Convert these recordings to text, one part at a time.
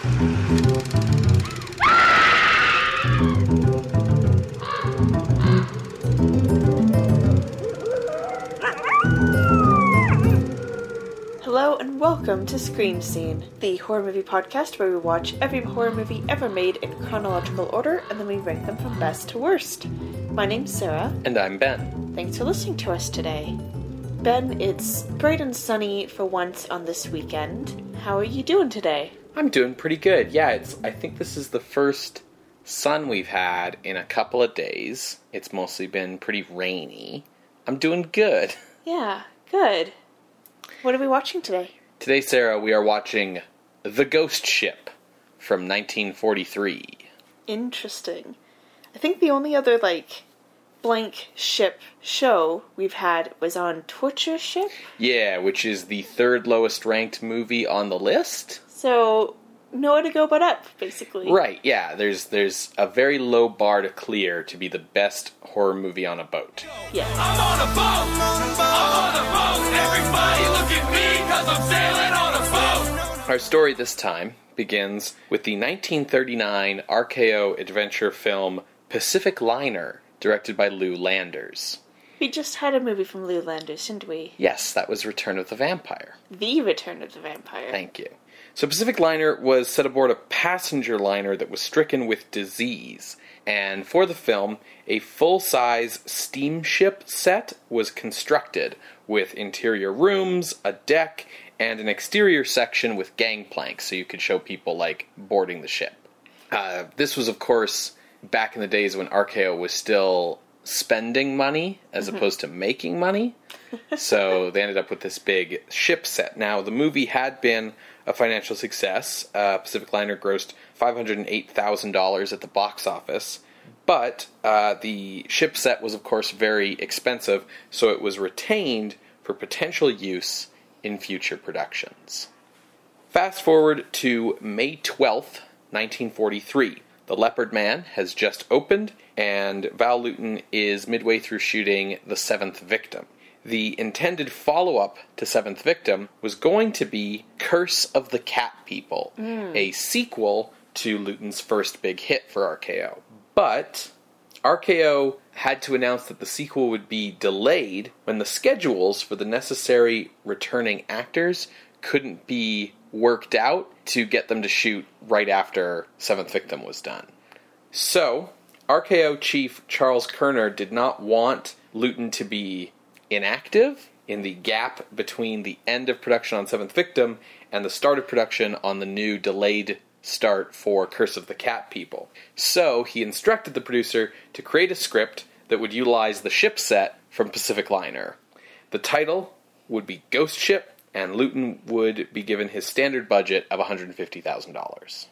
Hello and welcome to Screen Scene, the horror movie podcast where we watch every horror movie ever made in chronological order and then we rank them from best to worst. My name's Sarah. And I'm Ben. Thanks for listening to us today. Ben, it's bright and sunny for once on this weekend. How are you doing today? I'm doing pretty good. Yeah, it's I think this is the first sun we've had in a couple of days. It's mostly been pretty rainy. I'm doing good. Yeah, good. What are we watching today? Today, Sarah, we are watching The Ghost Ship from 1943. Interesting. I think the only other, like, blank ship show we've had was on Torture Ship. Yeah, which is the third lowest ranked movie on the list. So, nowhere to go but up, basically. Right, yeah, there's there's a very low bar to clear to be the best horror movie on a boat. Yes. I'm on a boat. I'm on a boat. Everybody look at me because I'm sailing on a boat. Our story this time begins with the 1939 RKO adventure film Pacific Liner, directed by Lew Landers. We just had a movie from Lew Landers, didn't we? Yes, that was Return of the Vampire. The Return of the Vampire. Thank you. So, Pacific Liner was set aboard a passenger liner that was stricken with disease. And for the film, a full size steamship set was constructed with interior rooms, a deck, and an exterior section with gangplanks so you could show people, like, boarding the ship. Uh, this was, of course, back in the days when RKO was still spending money as opposed to making money. so they ended up with this big ship set. Now, the movie had been a financial success. Uh, Pacific Liner grossed $508,000 at the box office. But uh, the ship set was, of course, very expensive, so it was retained for potential use in future productions. Fast forward to May 12th, 1943. The Leopard Man has just opened, and Val Lewton is midway through shooting The Seventh Victim. The intended follow up to Seventh Victim was going to be Curse of the Cat People, hmm. a sequel to Lewton's first big hit for RKO. But RKO had to announce that the sequel would be delayed when the schedules for the necessary returning actors couldn't be worked out to get them to shoot right after Seventh Victim was done. So, RKO chief Charles Koerner did not want Lewton to be inactive in the gap between the end of production on Seventh Victim and the start of production on the new delayed start for Curse of the Cat People. So he instructed the producer to create a script that would utilize the ship set from Pacific Liner. The title would be Ghost Ship, and Lewton would be given his standard budget of $150,000.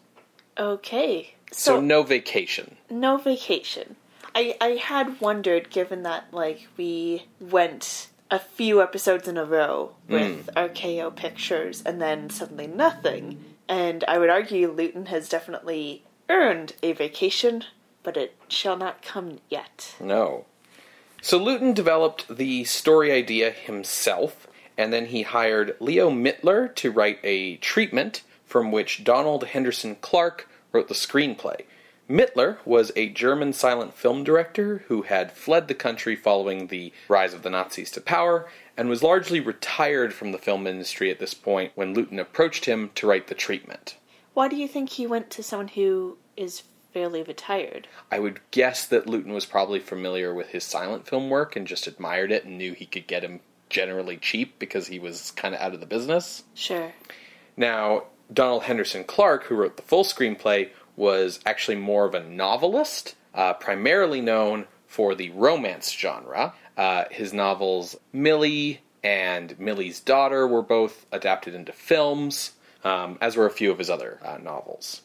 Okay. So, So, no vacation. no vacation. I, I had wondered, given that, like, we went a few episodes in a row hmm. with RKO pictures and then suddenly nothing. And I would argue Lewton has definitely earned a vacation, but it shall not come yet. No. So Lewton developed the story idea himself, and then he hired Leo Mittler to write a treatment from which Donald Henderson Clark wrote the screenplay. Mittler was a German silent film director who had fled the country following the rise of the Nazis to power and was largely retired from the film industry at this point when Lewton approached him to write the treatment. Why do you think he went to someone who is fairly retired? I would guess that Lewton was probably familiar with his silent film work and just admired it and knew he could get him generally cheap because he was kind of out of the business. Sure. Now, Donald Henderson Clark, who wrote the full screenplay, was actually more of a novelist, uh, primarily known for the romance genre. Uh, his novels Millie and Millie's Daughter were both adapted into films, um, as were a few of his other uh, novels.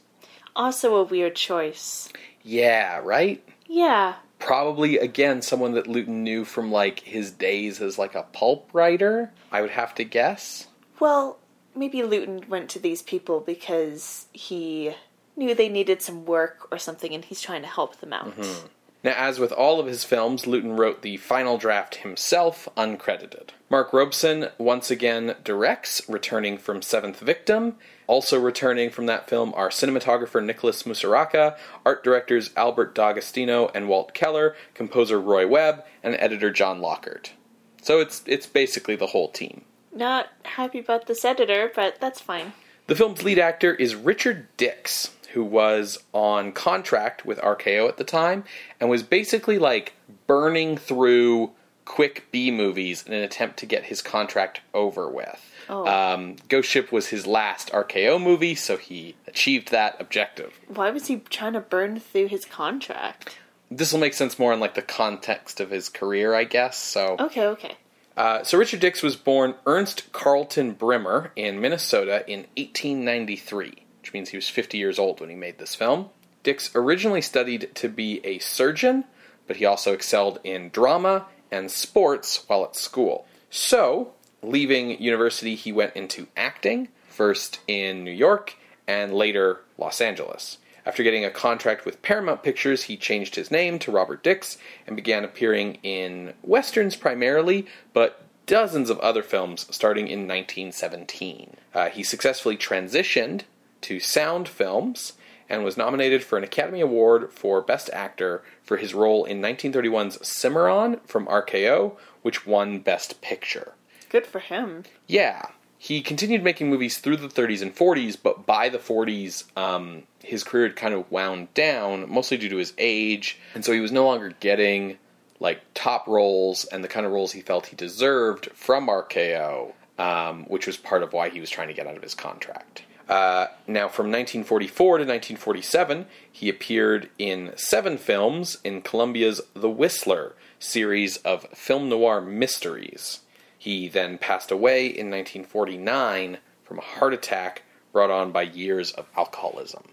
Also a weird choice. Yeah, right? Yeah. Probably, again, someone that Lewton knew from, like, his days as, like, a pulp writer, I would have to guess. Well, maybe Lewton went to these people because he knew they needed some work or something and he's trying to help them out. Mm-hmm. Now, as with all of his films, Lewton wrote the final draft himself, uncredited. Mark Robson once again directs, returning from Seventh Victim. Also returning from that film are cinematographer Nicholas Musuraca, art directors Albert D'Agostino and Walt Keller, composer Roy Webb, and editor John Lockhart. So it's it's basically the whole team. Not happy about this editor, but that's fine. The film's lead actor is Richard Dix, who was on contract with RKO at the time and was basically like burning through quick B movies in an attempt to get his contract over with. Oh. Um, Ghost Ship was his last RKO movie, so he achieved that objective. Why was he trying to burn through his contract? This will make sense more in like the context of his career, I guess. So Okay, okay. Uh, so Richard Dix was born Ernst Carlton Brimmer in Minnesota in 1893, which means he was 50 years old when he made this film. Dix originally studied to be a surgeon, but he also excelled in drama and sports while at school. So, leaving university, he went into acting, first in New York and later Los Angeles. After getting a contract with Paramount Pictures, he changed his name to Robert Dix and began appearing in westerns primarily, but dozens of other films starting in 1917. Uh, he successfully transitioned to sound films and was nominated for an Academy Award for Best Actor for his role in 1931's Cimarron from RKO, which won Best Picture. Good for him. Yeah. He continued making movies through the 30s and 40s, but by the 40s, um, his career had kind of wound down, mostly due to his age, and so he was no longer getting like top roles and the kind of roles he felt he deserved from RKO, um, which was part of why he was trying to get out of his contract. Uh, now, from 1944 to 1947, he appeared in seven films in Columbia's The Whistler series of film noir mysteries. He then passed away in 1949 from a heart attack brought on by years of alcoholism.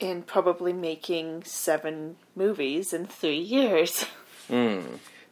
And probably making seven movies in three years.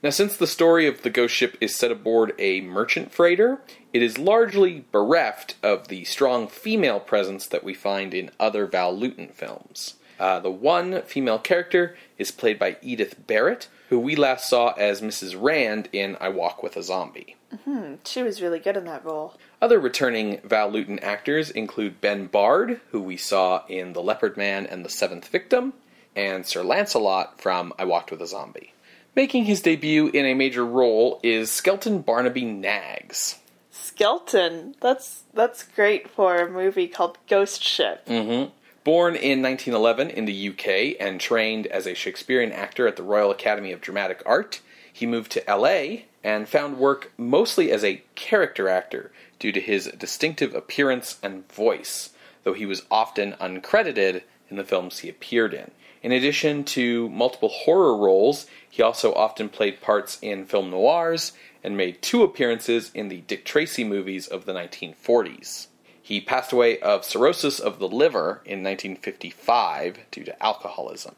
Now, since the story of the ghost ship is set aboard a merchant freighter, it is largely bereft of the strong female presence that we find in other Val Lewton films. Uh, the one female character is played by Edith Barrett, who we last saw as Mrs. Rand in I Walk with a Zombie. Mm-hmm. she was really good in that role. Other returning Val Lewton actors include Ben Bard, who we saw in The Leopard Man and The Seventh Victim, and Sir Lancelot from I Walked with a Zombie. Making his debut in a major role is Skelton Barnaby Knaggs. Skelton. That's that's great for a movie called Ghost Ship. Mm-hmm. Born in 1911 in the UK and trained as a Shakespearean actor at the Royal Academy of Dramatic Art, he moved to LA and found work mostly as a character actor due to his distinctive appearance and voice, though he was often uncredited in the films he appeared in. In addition to multiple horror roles, he also often played parts in film noirs and made two appearances in the Dick Tracy movies of the 1940s. He passed away of cirrhosis of the liver in 1955 due to alcoholism.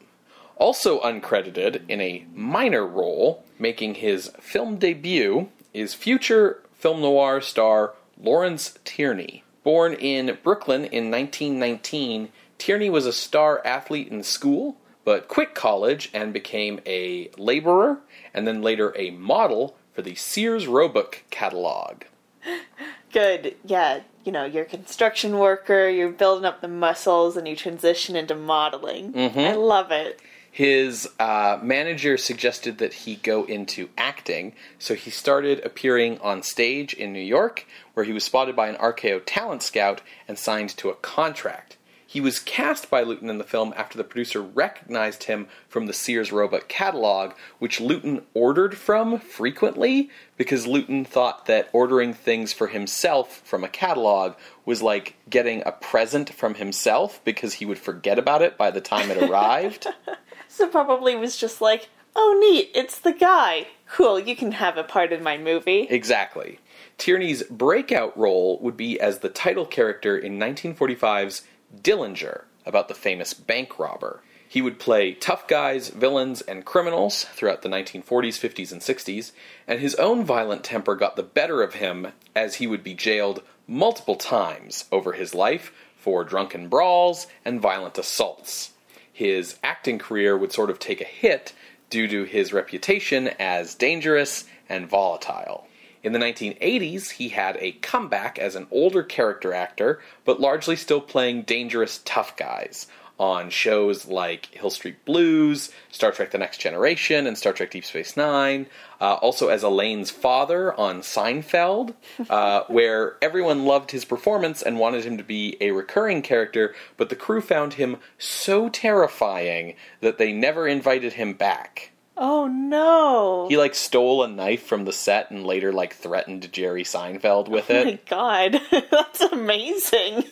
Also uncredited in a minor role, making his film debut, is future film noir star Lawrence Tierney. Born in Brooklyn in 1919, Tierney was a star athlete in school, but quit college and became a laborer and then later a model for the Sears Roebuck catalog. Good. Yeah, you know, you're a construction worker, you're building up the muscles, and you transition into modeling. I love it. His uh, manager suggested that he go into acting, so he started appearing on stage in New York, where he was spotted by an RKO talent scout and signed to a contract. He was cast by Lewton in the film after the producer recognized him from the Sears Roebuck catalog, which Lewton ordered from frequently because Lewton thought that ordering things for himself from a catalog was like getting a present from himself because he would forget about it by the time it arrived. So probably was just like, oh, neat, it's the guy. Cool, you can have a part in my movie. Exactly. Tierney's breakout role would be as the title character in 1945's Dillinger, about the famous bank robber. He would play tough guys, villains, and criminals throughout the 1940s, 50s, and 60s, and his own violent temper got the better of him as he would be jailed multiple times over his life for drunken brawls and violent assaults. His acting career would sort of take a hit due to his reputation as dangerous and volatile. In the 1980s, he had a comeback as an older character actor, but largely still playing dangerous tough guys on shows like Hill Street Blues, Star Trek The Next Generation, and Star Trek Deep Space Nine. Uh, also as Elaine's father on Seinfeld, uh, where everyone loved his performance and wanted him to be a recurring character, but the crew found him so terrifying that they never invited him back. Oh no! He like stole a knife from the set and later like threatened Jerry Seinfeld with oh, it. oh my god, that's amazing.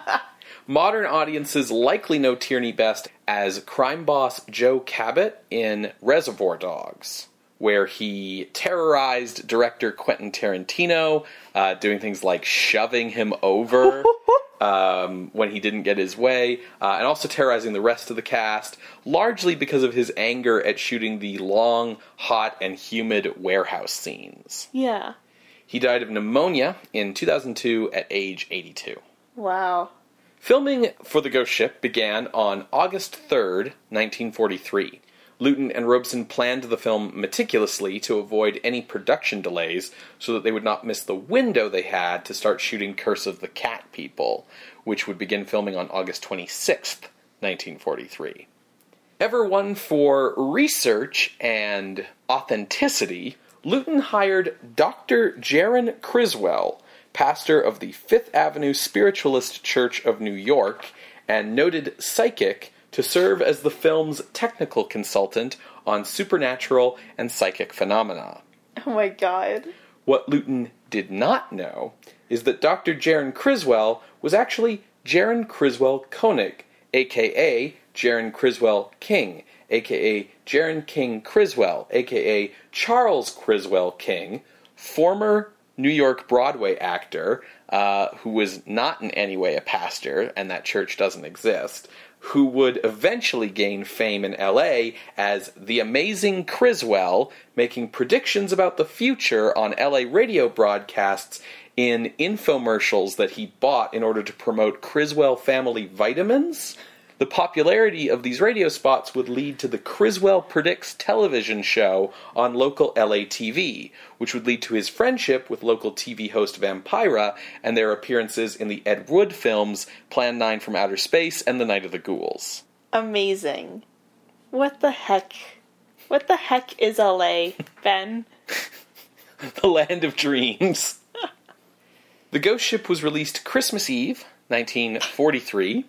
Modern audiences likely know Tierney best as crime boss Joe Cabot in Reservoir Dogs, where he terrorized director Quentin Tarantino, uh, doing things like shoving him over um, when he didn't get his way, uh, and also terrorizing the rest of the cast, largely because of his anger at shooting the long, hot, and humid warehouse scenes. Yeah. He died of pneumonia in 2002 at age 82. Wow. Filming for The Ghost Ship began on August 3rd, 1943. Lewton and Robson planned the film meticulously to avoid any production delays so that they would not miss the window they had to start shooting Curse of the Cat People, which would begin filming on August 26th, 1943. Ever one for research and authenticity, Lewton hired Dr. Jeron Criswell, pastor of the Fifth Avenue Spiritualist Church of New York and noted psychic, to serve as the film's technical consultant on supernatural and psychic phenomena. Oh my god. What Lewton did not know is that Dr. Jeron Criswell was actually Jeron Criswell Koenig, aka Jeron Criswell King, aka Jeron King Criswell, aka Charles Criswell King, former New York Broadway actor uh, who was not in any way a pastor, and that church doesn't exist, who would eventually gain fame in LA as the amazing Criswell, making predictions about the future on LA radio broadcasts in infomercials that he bought in order to promote Criswell family vitamins. The popularity of these radio spots would lead to the Criswell Predicts television show on local LA TV, which would lead to his friendship with local TV host Vampira and their appearances in the Ed Wood films Plan 9 from Outer Space and The Night of the Ghouls. Amazing. What the heck? What the heck is LA, Ben? the land of dreams. the Ghost Ship was released Christmas Eve, 1943.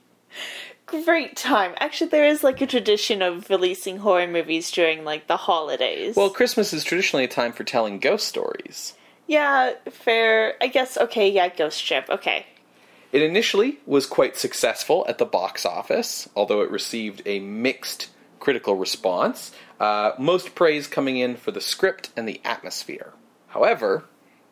Great time. Actually, there is like a tradition of releasing horror movies during like the holidays. Well, Christmas is traditionally a time for telling ghost stories. yeah, fair. I guess, okay, yeah, Ghost Ship. Okay. It initially was quite successful at the box office, although it received a mixed critical response, uh, most praise coming in for the script and the atmosphere. However,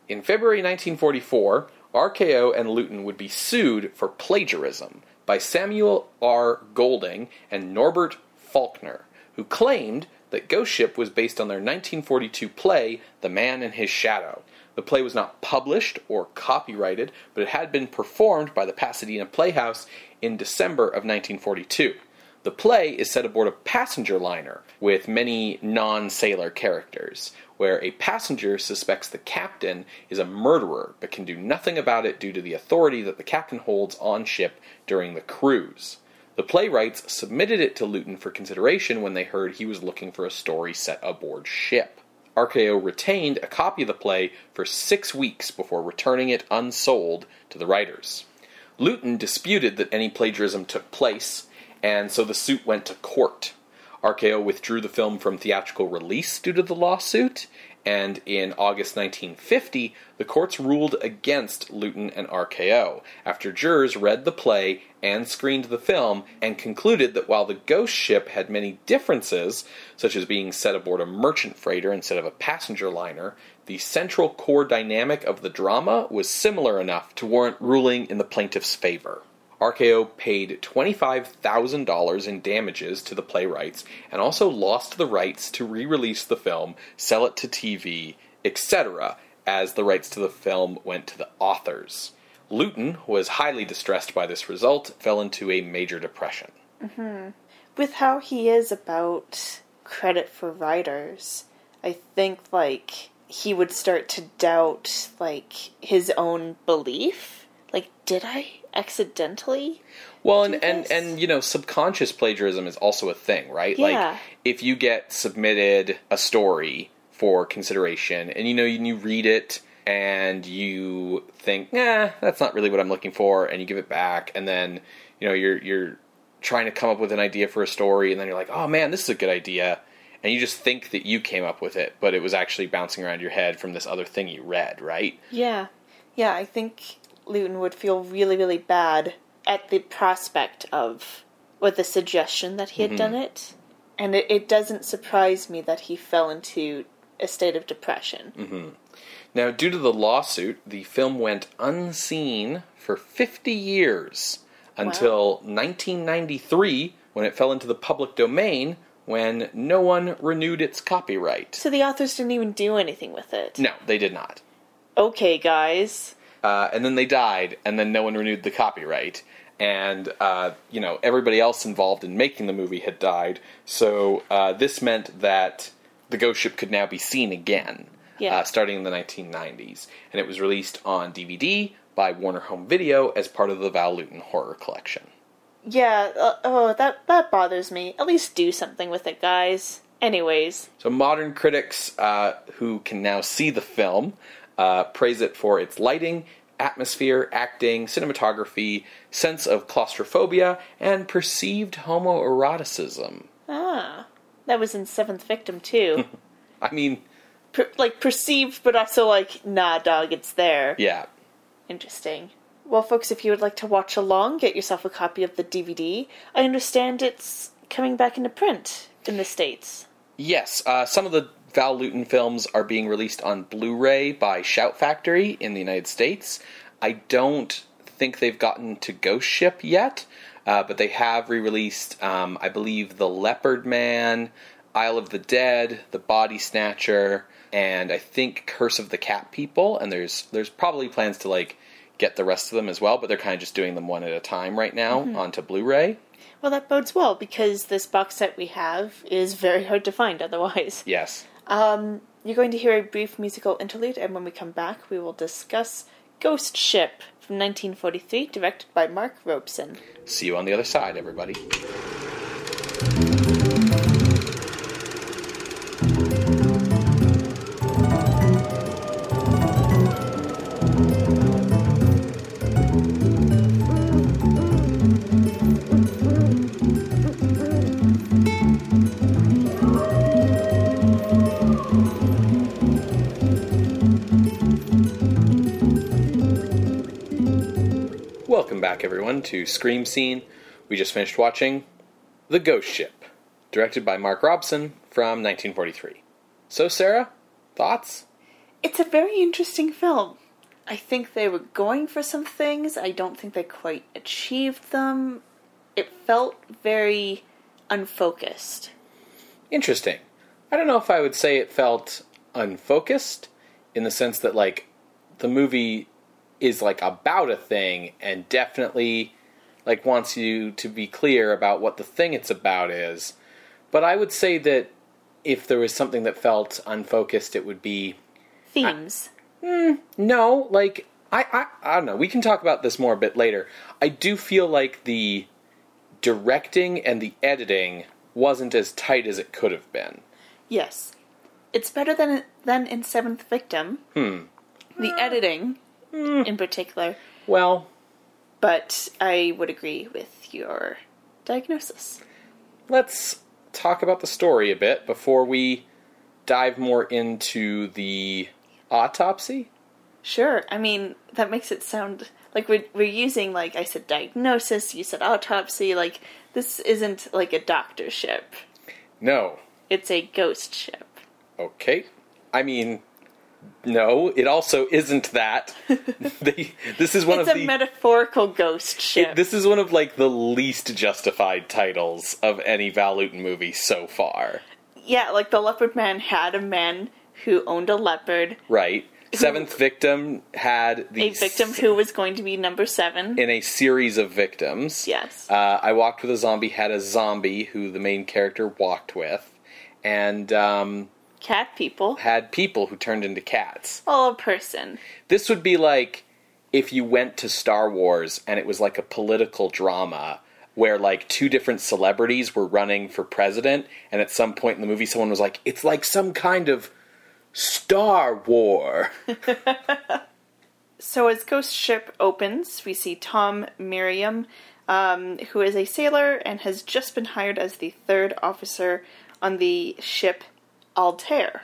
in February 1944, RKO and Lewton would be sued for plagiarism by Samuel R. Golding and Norbert Faulkner, who claimed that Ghost Ship was based on their 1942 play, The Man and His Shadow. The play was not published or copyrighted, but it had been performed by the Pasadena Playhouse in December of 1942. The play is set aboard a passenger liner with many non sailor characters, where a passenger suspects the captain is a murderer but can do nothing about it due to the authority that the captain holds on ship during the cruise. The playwrights submitted it to Lewton for consideration when they heard he was looking for a story set aboard ship. RKO retained a copy of the play for six weeks before returning it unsold to the writers. Lewton disputed that any plagiarism took place, and so the suit went to court. RKO withdrew the film from theatrical release due to the lawsuit, and in August 1950, the courts ruled against Lewton and RKO after jurors read the play and screened the film and concluded that while the ghost ship had many differences, such as being set aboard a merchant freighter instead of a passenger liner, the central core dynamic of the drama was similar enough to warrant ruling in the plaintiff's favor. RKO paid $25,000 in damages to the playwrights and also lost the rights to re release the film, sell it to TV, etc., as the rights to the film went to the authors. Lewton who was highly distressed by this result, fell into a major depression. Mm-hmm. With how he is about credit for writers. I think like he would start to doubt like his own belief. Like, did I accidentally? Well, and, and and you know, subconscious plagiarism is also a thing, right? Yeah. Like if you get submitted a story for consideration, and you know, you, you read it and you think, "Nah, that's not really what I'm looking for," and you give it back, and then you know, you're you're trying to come up with an idea for a story, and then you're like, "Oh man, this is a good idea." And you just think that you came up with it, but it was actually bouncing around your head from this other thing you read, right? Yeah. Yeah, I think Lewton would feel really, really bad at the prospect of, or the suggestion that he had mm-hmm. done it. And it, it doesn't surprise me that he fell into a state of depression. Mm-hmm. Now, due to the lawsuit, the film went unseen for 50 years until 1993 when it fell into the public domain when no one renewed its copyright. So the authors didn't even do anything with it. No, they did not. Okay, guys. Uh, and then they died, and then no one renewed the copyright. And, uh, you know, everybody else involved in making the movie had died, so uh, this meant that the ghost ship could now be seen again, Yeah. uh, starting in the 1990s. And it was released on DVD by Warner Home Video as part of the Val Lewton Horror Collection. Yeah, uh, oh, that, that bothers me. At least do something with it, guys. Anyways, So modern critics uh, who can now see the film uh, praise it for its lighting, atmosphere, acting, cinematography, sense of claustrophobia, and perceived homoeroticism. ah, that was in Seventh Victim, too. I mean, per- like, perceived, but also like, nah, dog, it's there. yeah. Interesting. Well, folks, if you would like to watch along, get yourself a copy of the DVD. I understand it's coming back into print in the States. Yes, uh, some of the Val Lewton films are being released on Blu-ray by Shout Factory in the United States. I don't think they've gotten to Ghost Ship yet, uh, but they have re-released, um, I believe, The Leopard Man, Isle of the Dead, The Body Snatcher, and I think Curse of the Cat People. And there's there's probably plans to like get the rest of them as well, but they're kind of just doing them one at a time right now onto Blu-ray. Well, that bodes well because this box set we have is very hard to find otherwise. Yes. Um, you're going to hear a brief musical interlude, and when we come back, we will discuss Ghost Ship from 1943, directed by Mark Robson. See you on the other side, everybody. Welcome back, everyone, to Scream Scene. We just finished watching The Ghost Ship, directed by Mark Robson from 1943. So, Sarah, thoughts? It's a very interesting film. I think they were going for some things. I don't think they quite achieved them. It felt very unfocused. Interesting. I don't know if I would say it felt unfocused in the sense that, like, the movie is, like, about a thing and definitely, like, wants you to be clear about what the thing it's about is. But I would say that if there was something that felt unfocused, it would be Themes. No, like I, I I don't know. We can talk about this more a bit later. I do feel like the directing and the editing wasn't as tight as it could have been. yes. It's better than than in Seventh Victim. Hmm. The editing, Mm. in particular. Well, But I would agree with your diagnosis. let's talk about the story a bit before we dive more into the autopsy. Sure. I mean, that makes it sound like we're, we're using, like I said, diagnosis, you said autopsy. Like, this isn't like a doctor ship, No. it's a ghost ship. Okay. I mean, no, it also isn't that. they, this is one It's of a the metaphorical ghost ship. It, this is one of like the least justified titles of any Val Lewton movie so far. yeah, like the leopard man had a man who owned a leopard, Right. Seventh victim had the a victim who was going to be number seven. in a series of victims. Yes. Uh, I walked with a zombie had a zombie who the main character walked with, and um, Cat people. had people who turned into cats. Oh, a person. This would be like if you went to Star Wars and it was like a political drama where like two different celebrities were running for president, and at some point in the movie, someone was like, "It's like some kind of Star War." So as Ghost Ship opens, we see Tom Merriam, um, who is a sailor and has just been hired as the third officer on the ship Altair.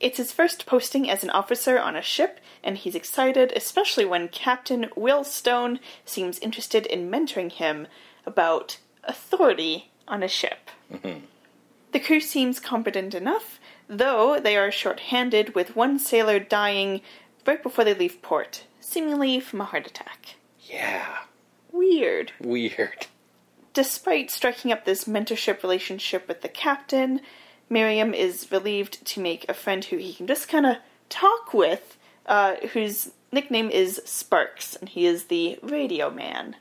It's his first posting as an officer on a ship, and he's excited, especially when Captain Will Stone seems interested in mentoring him about authority on a ship. Mm-hmm. The crew seems competent enough, though they are short-handed with one sailor dying right before they leave port, seemingly from a heart attack. yeah, Weird. weird. Despite striking up this mentorship relationship with the captain, Merriam is relieved to make a friend who he can just kind of talk with, uh, whose nickname is Sparks, and he is the radio man.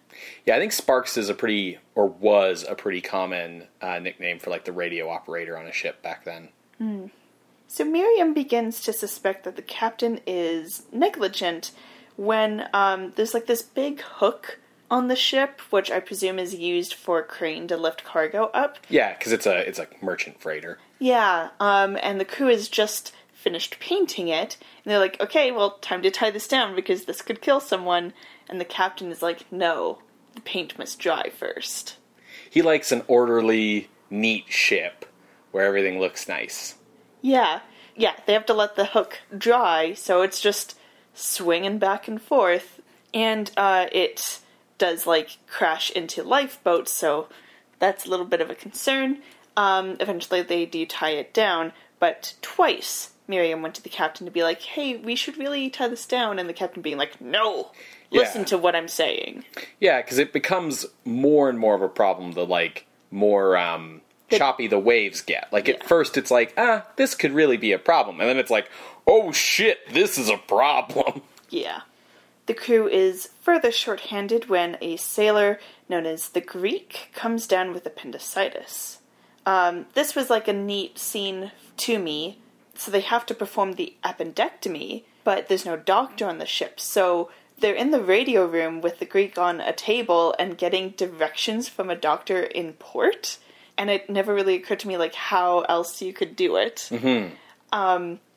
Yeah, I think Sparks is a pretty, or was a pretty common uh, nickname for like the radio operator on a ship back then. So Merriam begins to suspect that the captain is negligent when um, there's like this big hook on the ship, which I presume is used for a crane to lift cargo up. Yeah, because it's a it's a merchant freighter. Yeah, um, and the crew has just finished painting it, and they're like, okay, well, time to tie this down because this could kill someone. And the captain is like, no, the paint must dry first. He likes an orderly, neat ship where everything looks nice. Yeah, yeah, they have to let the hook dry, so it's just swinging back and forth, and uh, it does like crash into lifeboats, so that's a little bit of a concern. Um, eventually, they do tie it down, but twice Merriam went to the captain to be like, "Hey, we should really tie this down," and the captain being like, "No, listen Yeah. to what I'm saying." Yeah, because it becomes more and more of a problem the like more um, choppy the waves get. Like at first, it's like ah, this could really be a problem, and then it's like oh shit, this is a problem. Yeah. The crew is further short-handed when a sailor known as the Greek comes down with appendicitis. Um, this was like a neat scene to me. So they have to perform the appendectomy, but there's no doctor on the ship. So they're in the radio room with the Greek on a table and getting directions from a doctor in port. And it never really occurred to me like how else you could do it.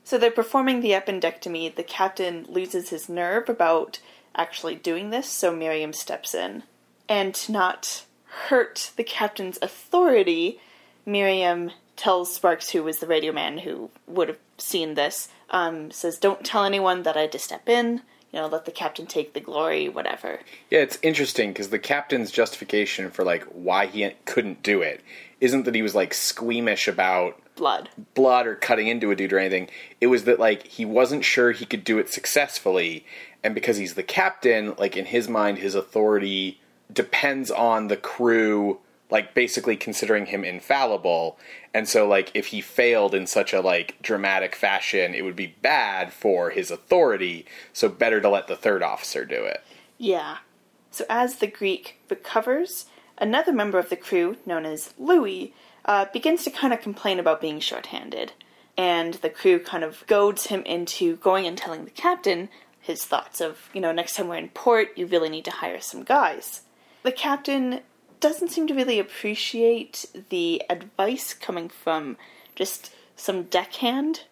So they're performing the appendectomy. The captain loses his nerve about actually doing this, so Merriam steps in. And to not hurt the captain's authority, Merriam tells Sparks, who was the radio man who would have seen this, um, says, Don't tell anyone that I had to step in. You know, let the captain take the glory, whatever. Yeah, it's interesting because the captain's justification for like why he couldn't do it isn't that he was like squeamish about Blood. blood or cutting into a dude or anything. It was that like he wasn't sure he could do it successfully, and because he's the captain, like in his mind, his authority depends on the crew, like basically considering him infallible. And so, like if he failed in such a like dramatic fashion, it would be bad for his authority. So better to let the third officer do it. Yeah. So as the Greek recovers, another member of the crew, known as Louis, uh, begins to kind of complain about being shorthanded. And the crew kind of goads him into going and telling the captain his thoughts of, you know, next time we're in port, you really need to hire some guys. The captain doesn't seem to really appreciate the advice coming from just some deckhand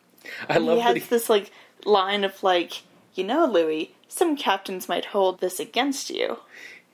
I love he has he, this like line of like, you know, Louis, some captains might hold this against you.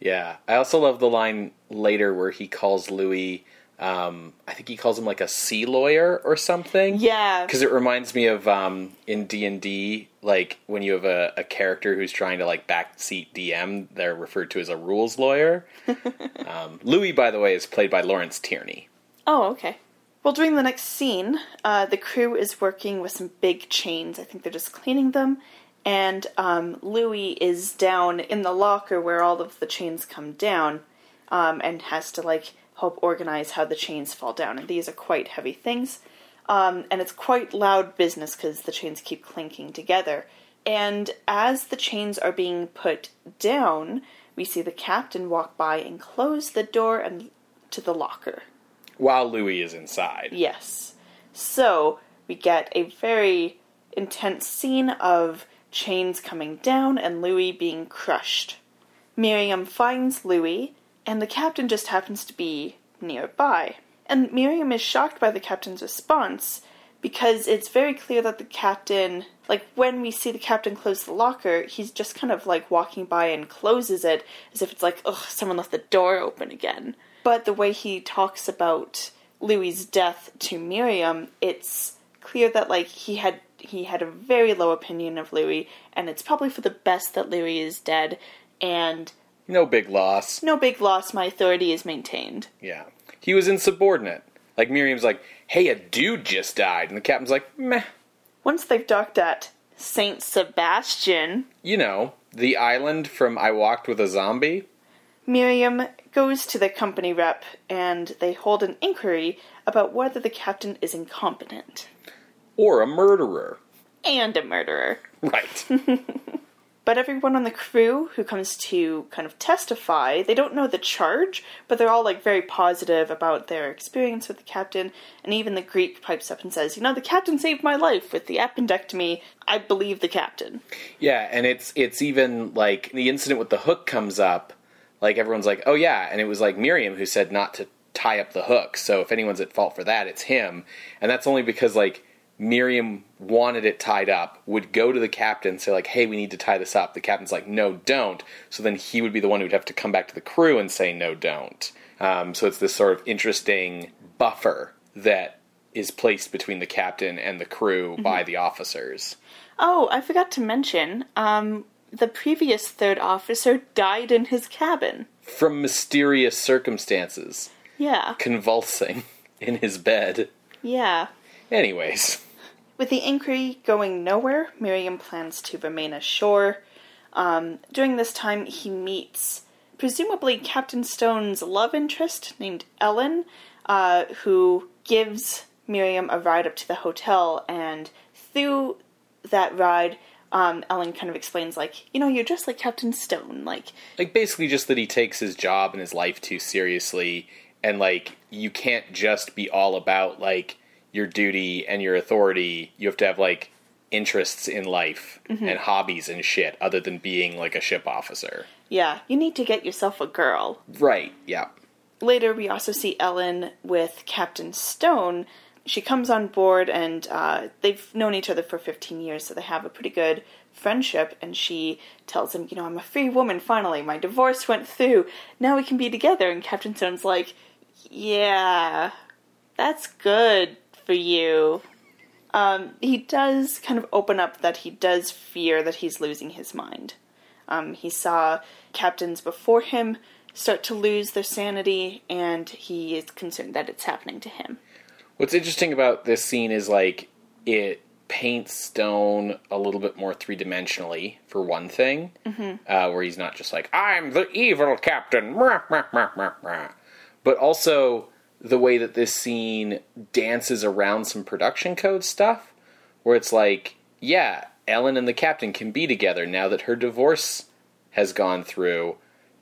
Yeah, I also love the line later where he calls Louis. Um, I think he calls him like a sea lawyer or something. Yeah, because it reminds me of um, in D and D, like when you have a, a character who's trying to like backseat DM, they're referred to as a rules lawyer. um, Louis, by the way, is played by Lawrence Tierney. Oh, okay. Well, during the next scene, uh, the crew is working with some big chains. I think they're just cleaning them. And um, Louis is down in the locker where all of the chains come down um, and has to, like, help organize how the chains fall down. And these are quite heavy things. Um, and it's quite loud business because the chains keep clinking together. And as the chains are being put down, we see the captain walk by and close the door and to the locker. While Louis is inside. Yes. So we get a very intense scene of chains coming down and Louis being crushed. Merriam finds Louis, and the captain just happens to be nearby. And Merriam is shocked by the captain's response because it's very clear that the captain, like when we see the captain close the locker, he's just kind of like walking by and closes it as if it's like, ugh, someone left the door open again. But the way he talks about Louis's death to Merriam, it's clear that like he had he had a very low opinion of Louis, and it's probably for the best that Louis is dead, and No big loss. no big loss. My authority is maintained. Yeah. He was insubordinate. Like Merriam's like, hey, a dude just died. And the captain's like, meh. Once they've docked at Saint Sebastian, You know, the island from I Walked with a Zombie. Merriam goes to the company rep and they hold an inquiry about whether the captain is incompetent Or a murderer. and a murderer. Right. But everyone on the crew who comes to kind of testify, they don't know the charge, but they're all like very positive about their experience with the captain. And even the Greek pipes up and says, "You know, the captain saved my life with the appendectomy. I believe the captain." yeah, and it's it's even like the incident with the hook comes up. Like everyone's like, oh yeah, and it was like Merriam who said not to tie up the hook. So if anyone's at fault for that, it's him. And that's only because like Merriam wanted it tied up, would go to the captain, and say like, "Hey, we need to tie this up." The captain's like, "No, don't." So then he would be the one who'd have to come back to the crew and say, "No, don't." Um, so it's this sort of interesting buffer that is placed between the captain and the crew by the officers. Oh, I forgot to mention, um, the previous third officer died in his cabin. From mysterious circumstances, Yeah, convulsing in his bed. yeah. Anyways, With the inquiry going nowhere, Merriam plans to remain ashore. Um, during this time, he meets presumably Captain Stone's love interest named Ellen, uh, who gives Merriam a ride up to the hotel. And through that ride, um, Ellen kind of explains, like, you know, you're just like Captain Stone. Like, like basically just that he takes his job and his life too seriously and like you can't just be all about like your duty and your authority you have to have like interests in life and hobbies and shit other than being like a ship officer yeah, you need to get yourself a girl. right yeah Later, we also see Ellen with Captain Stone. She comes on board, and uh, they've known each other for 15 years, so they have a pretty good friendship. And she tells him, You know, I'm a free woman finally. My divorce went through. Now we can be together. And Captain Stone's like, Yeah, that's good for you. Um, he does kind of open up that he does fear that he's losing his mind. Um, he saw captains before him start to lose their sanity, and he is concerned that it's happening to him. what's interesting about this scene is like it paints stone a little bit more three-dimensionally for one thing uh, where he's not just like i'm the evil captain Rah, rah, rah, rah, rah." but also the way that this scene dances around some production code stuff where it's like yeah ellen and the captain can be together now that her divorce has gone through.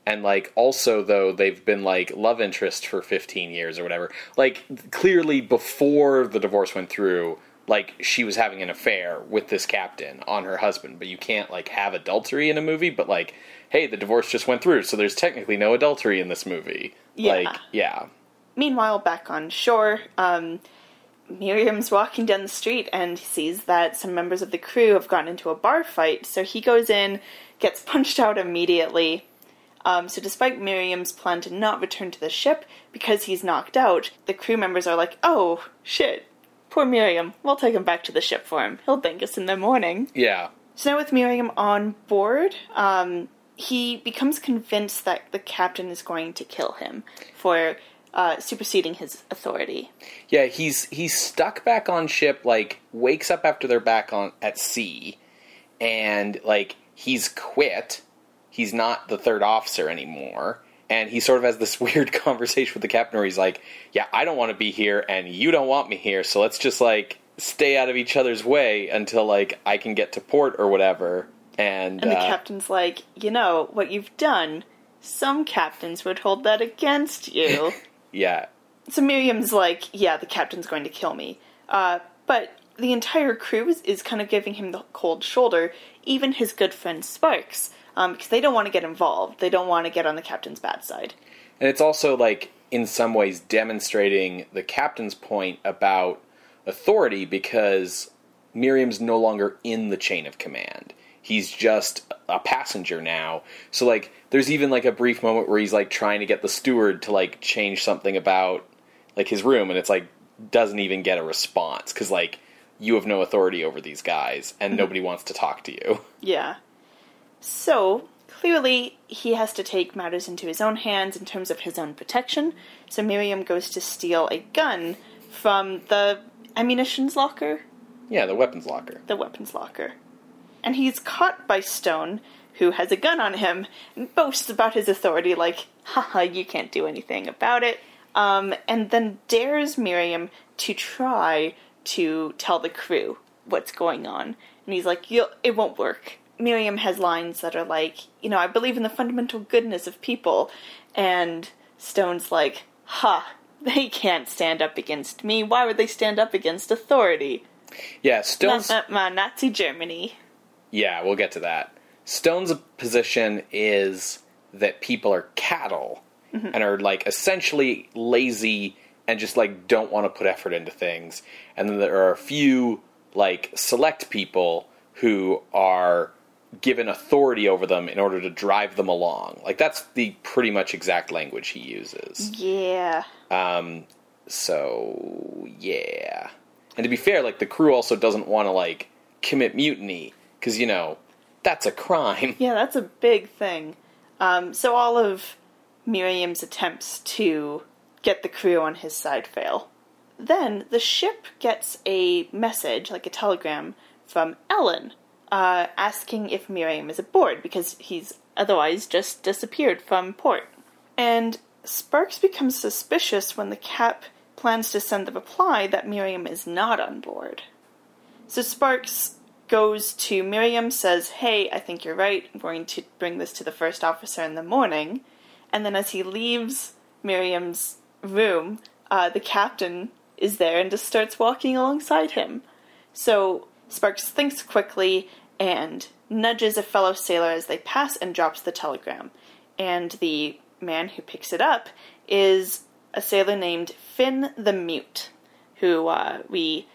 And like also though they've been like love interest for 15 years or whatever. Like clearly before the divorce went through like she was having an affair with this captain on her husband. But you can't like have adultery in a movie but like hey the divorce just went through. So there's technically no adultery in this movie. Yeah. like yeah Meanwhile, back on shore, um, Merriam's walking down the street and sees that some members of the crew have gotten into a bar fight, so he goes in, gets punched out immediately. Um, so, despite Merriam's plan to not return to the ship because he's knocked out, the crew members are like, oh, shit, poor Merriam, we'll take him back to the ship for him. He'll thank us in the morning. yeah So now with Merriam on board, um, he becomes convinced that the captain is going to kill him for uh, superseding his authority. Yeah, he's he's stuck back on ship. Like wakes up after they're back on at sea, and like he's quit. He's not the third officer anymore, and he sort of has this weird conversation with the captain where he's like, "Yeah, I don't want to be here, and you don't want me here, so let's just like stay out of each other's way until like I can get to port or whatever." And, And the uh, captain's like, you know, what you've done, some captains would hold that against you. yeah, so Merriam's like, yeah, the captain's going to kill me. Uh, but the entire crew is, is kind of giving him the cold shoulder, even his good friend Sparks, um, because they don't want to get involved. They don't want to get on the captain's bad side. And it's also like in some ways demonstrating the captain's point about authority because Merriam's no longer in the chain of command. He's just a passenger now. So like there's even like a brief moment where he's like trying to get the steward to like change something about like his room and it's like doesn't even get a response cuz like you have no authority over these guys and mm-hmm. nobody wants to talk to you. Yeah. So, clearly, he has to take matters into his own hands in terms of his own protection. So, Merriam goes to steal a gun from the ammunitions locker, Yeah, the weapons locker. the weapons locker. And he's caught by Stone, who has a gun on him, and boasts about his authority, like, haha, you can't do anything about it. Um, and then dares Merriam to try to tell the crew what's going on. And he's like, You'll, it won't work. Merriam has lines that are like, you know, I believe in the fundamental goodness of people. And Stone's like, ha, they can't stand up against me. Why would they stand up against authority? Yeah, Not, Stone's not my Nazi Germany. Yeah, we'll get to that. Stone's position is that people are cattle and are like essentially lazy and just like don't want to put effort into things. And then there are a few like select people who are given authority over them in order to drive them along. Like that's the pretty much exact language he uses. Yeah. Um So, yeah. And to be fair, like the crew also doesn't want to like commit mutiny cuz you know, that's a crime. Yeah, that's a big thing. Um, so all of Merriam's attempts to get the crew on his side fail. Then the ship gets a message, like a telegram, from Ellen, uh, asking if Merriam is aboard because he's otherwise just disappeared from port. And Sparks becomes suspicious when the Cap plans to send the reply that Merriam is not on board. So Sparks goes to Merriam, says, Hey, I think you're right. I'm going to bring this to the first officer in the morning. And then as he leaves Merriam's room, uh, the captain is there and just starts walking alongside him. So Sparks thinks quickly and nudges a fellow sailor as they pass and drops the telegram. And the man who picks it up is a sailor named Finn the Mute, who uh, we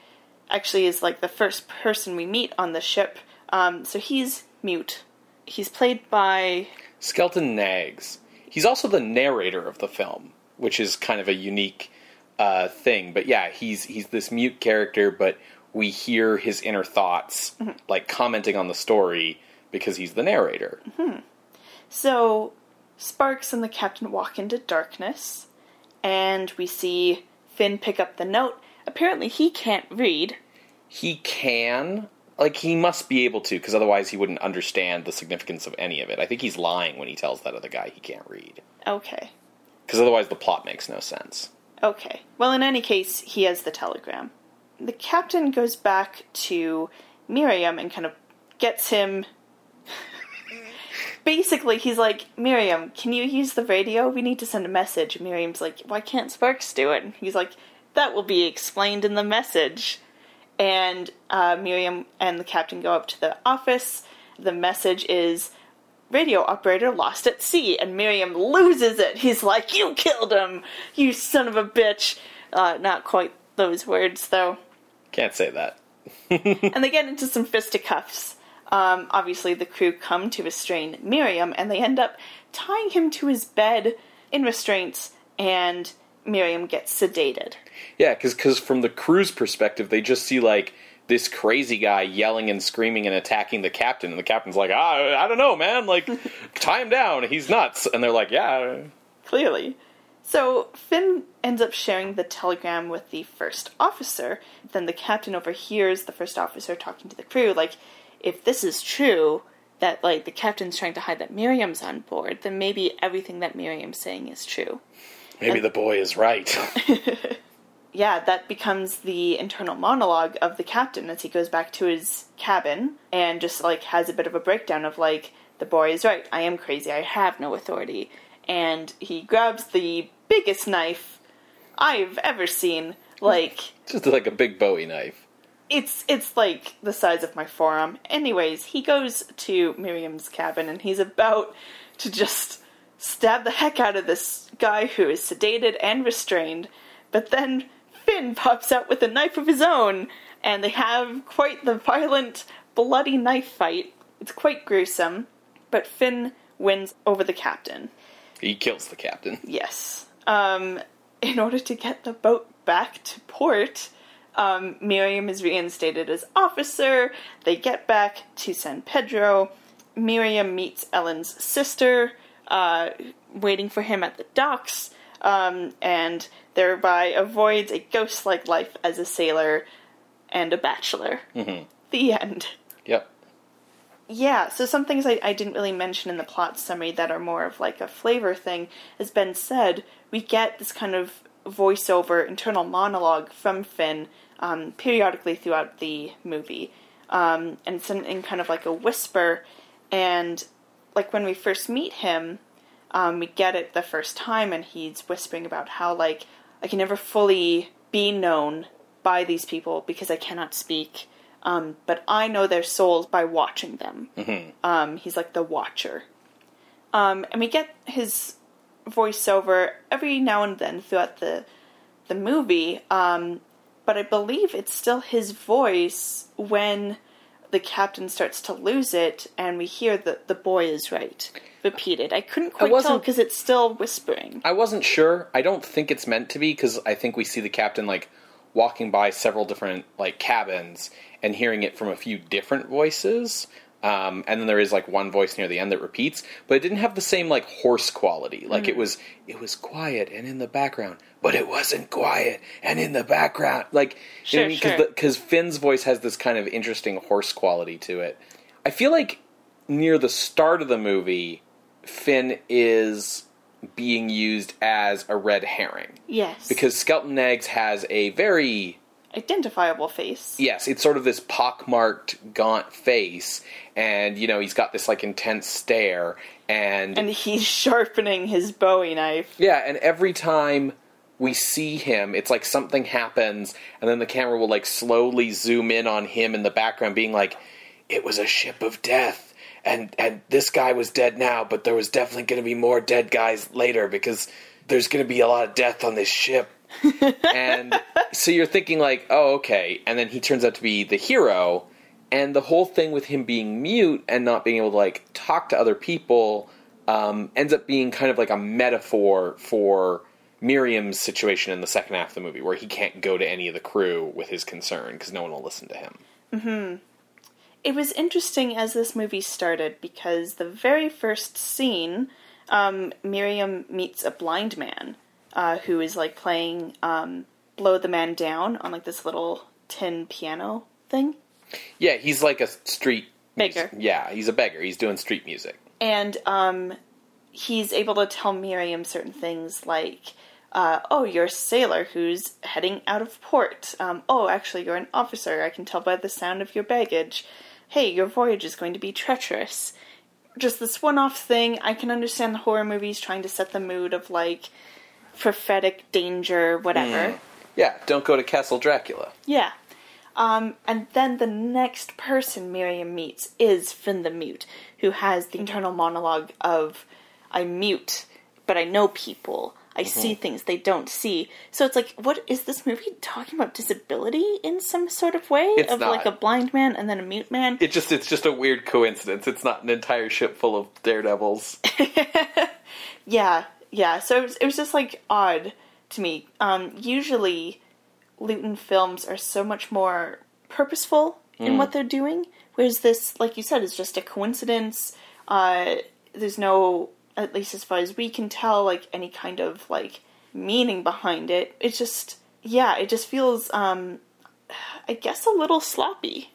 actually is like the first person we meet on the ship. Um, so he's mute. He's played by Skelton Knaggs. He's also the narrator of the film, which is kind of a unique uh, thing. But yeah, he's he's this mute character, but we hear his inner thoughts, like commenting on the story because he's the narrator. So Sparks and the captain walk into darkness, and we see Finn pick up the note. Apparently, he can't read. He can, like, he must be able to, because otherwise he wouldn't understand the significance of any of it. I think he's lying when he tells that other guy he can't read, Okay. because otherwise the plot makes no sense. Okay. Well, in any case, he has the telegram. The captain goes back to Merriam and kind of gets him. Basically, he's like, Merriam, can you use the radio? We need to send a message. Merriam's like, why can't Sparks do it? And he's like, that will be explained in the message. And uh, Merriam and the captain go up to the office. The message is radio operator lost at sea, and Merriam loses it. He's like, You killed him, you son of a bitch. Uh, not quite those words, though. Can't say that. and they get into some fisticuffs. Um, obviously, the crew come to restrain Merriam, and they end up tying him to his bed in restraints, and Merriam gets sedated. Yeah, because from the crew's perspective, they just see like this crazy guy yelling and screaming and attacking the captain, and the captain's like, ah, I don't know, man, like tie him down, he's nuts, and they're like, yeah, Clearly. So Finn ends up sharing the telegram with the first officer. Then the captain overhears the first officer talking to the crew, like, if this is true, that like the captain's trying to hide that Merriam's on board, then maybe everything that Merriam's saying is true. Maybe the boy is right. yeah, that becomes the internal monologue of the captain as he goes back to his cabin and just like has a bit of a breakdown of like, the boy is right, I am crazy, I have no authority. And he grabs the biggest knife I've ever seen Like Just like a big Bowie knife. it's it's like the size of my forearm. Anyways, he goes to Merriam's cabin and he's about to just stab the heck out of this guy who is sedated and restrained. But then Finn pops out with a knife of his own, and they have quite the violent, bloody knife fight. It's quite gruesome, but Finn wins over the captain. He kills the captain. Yes. Um, in order to get the boat back to port, um, Merriam is reinstated as officer. They get back to San Pedro. Merriam meets Ellen's sister, uh, waiting for him at the docks, um, and thereby avoids a ghost like life as a sailor and a bachelor. Mm-hmm. The end. Yep. Yeah, so some things I, I didn't really mention in the plot summary that are more of like a flavor thing. As Ben said, we get this kind of voiceover internal monologue from Finn um, periodically throughout the movie. Um, and it's in, in kind of like a whisper. And like when we first meet him, um, we get it the first time, and he's whispering about how like I can never fully be known by these people because I cannot speak. Um, but I know their souls by watching them. Um, he's like the watcher. Um, and we get his voiceover every now and then throughout the the movie. Um, but I believe it's still his voice when the captain starts to lose it, and we hear that the boy is right repeated. I couldn't quite tell because it's still whispering. I wasn't sure. I don't think it's meant to be because I think we see the captain like walking by several different like cabins and hearing it from a few different voices. Um, and then there is like one voice near the end that repeats, but it didn't have the same like hoarse quality. Like Mm. it was, it was quiet and in the background, but it wasn't quiet and in the background. Like, Sure, you know sure. because Finn's voice has this kind of interesting hoarse quality to it. I feel like near the start of the movie, Finn is being used as a red herring Yes, because Skelton Knaggs has a very identifiable face. yes, it's sort of this pockmarked, gaunt face, and you know he's got this like intense stare, and, And he's sharpening his Bowie knife. yeah, and every time we see him, it's like something happens, and then the camera will like slowly zoom in on him in the background, being like, "It was a ship of death." And, and this guy was dead now, but there was definitely going to be more dead guys later because there's going to be a lot of death on this ship. and so you're thinking like, oh, okay. And then he turns out to be the hero, and the whole thing with him being mute and not being able to like talk to other people um, ends up being kind of like a metaphor for Merriam's situation in the second half of the movie, where he can't go to any of the crew with his concern because no one will listen to him. Mhm. It was interesting as this movie started because the very first scene, um, Merriam meets a blind man uh, who is like playing um, "Blow the Man Down" on like this little tin piano thing. Yeah, he's like a street Beggar. Yeah, he's a beggar. He's doing street music. and um, he's able to tell Merriam certain things like, uh, "Oh, you're a sailor who's heading out of port. Um, oh, actually, you're an officer. I can tell by the sound of your baggage. Hey, your voyage is going to be treacherous." Just this one-off thing. I can understand the horror movies trying to set the mood of like prophetic danger, whatever. Yeah, don't go to Castle Dracula. Yeah. Um, and then the next person Merriam meets is Finn the Mute, who has the internal monologue of, I'm mute, but I know people. I see things they don't see. So it's like, what is this movie talking about disability in some sort of way? It's of like a blind man and then a mute man? It just it's just a weird coincidence. It's not an entire ship full of daredevils. Yeah, yeah. So it was, it was just like odd to me. Um, usually, Lewton films are so much more purposeful in what they're doing, whereas this, like you said, is just a coincidence. Uh, there's no, at least as far as we can tell, like any kind of like meaning behind it. It's just, yeah, it just feels, um, I guess, a little sloppy.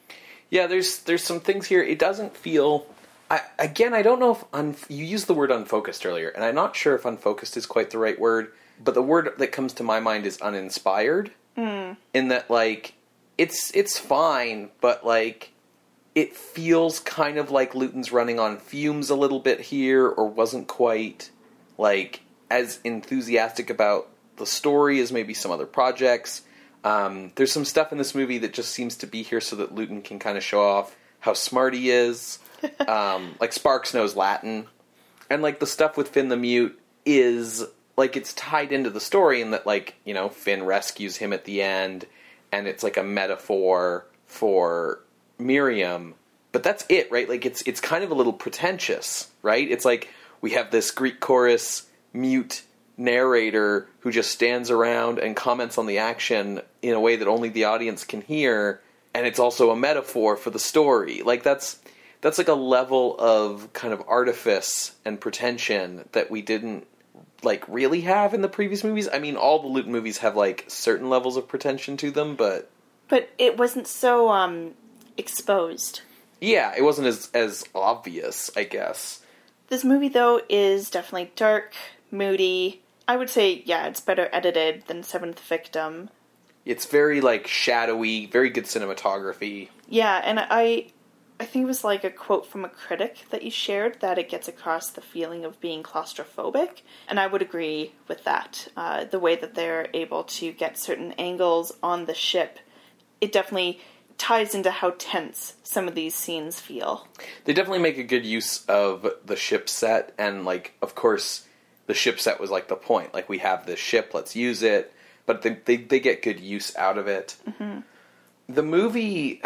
Yeah, there's there's some things here. It doesn't feel. I, again, I don't know if un, you used the word unfocused earlier, and I'm not sure if unfocused is quite the right word. But the word that comes to my mind is uninspired. In that, like, it's it's fine, but like, it feels kind of like Lewton's running on fumes a little bit here, or wasn't quite like as enthusiastic about the story as maybe some other projects. Um, there's some stuff in this movie that just seems to be here so that Lewton can kind of show off how smart he is. um, like Sparks knows Latin, and like the stuff with Finn the Mute is like it's tied into the story in that like you know Finn rescues him at the end, and it's like a metaphor for Merriam. But that's it, right? Like it's it's kind of a little pretentious, right? It's like we have this Greek chorus mute narrator who just stands around and comments on the action in a way that only the audience can hear and it's also a metaphor for the story like that's that's like a level of kind of artifice and pretension that we didn't like really have in the previous movies i mean all the Lewton movies have like certain levels of pretension to them but But it wasn't so um, exposed. yeah it wasn't as as obvious i guess This movie, though, is definitely dark, moody. I would say, yeah, it's better edited than Seventh Victim. it's very like shadowy very good cinematography Yeah, and I, I think it was like a quote from a critic that you shared that it gets across the feeling of being claustrophobic, and I would agree with that. Uh, the way that they're able to get certain angles on the ship, it definitely ties into how tense some of these scenes feel. They definitely make a good use of the ship set, and like, of course, the ship set was like the point. Like, we have this ship, let's use it. But they they, they get good use out of it. Mm-hmm. The movie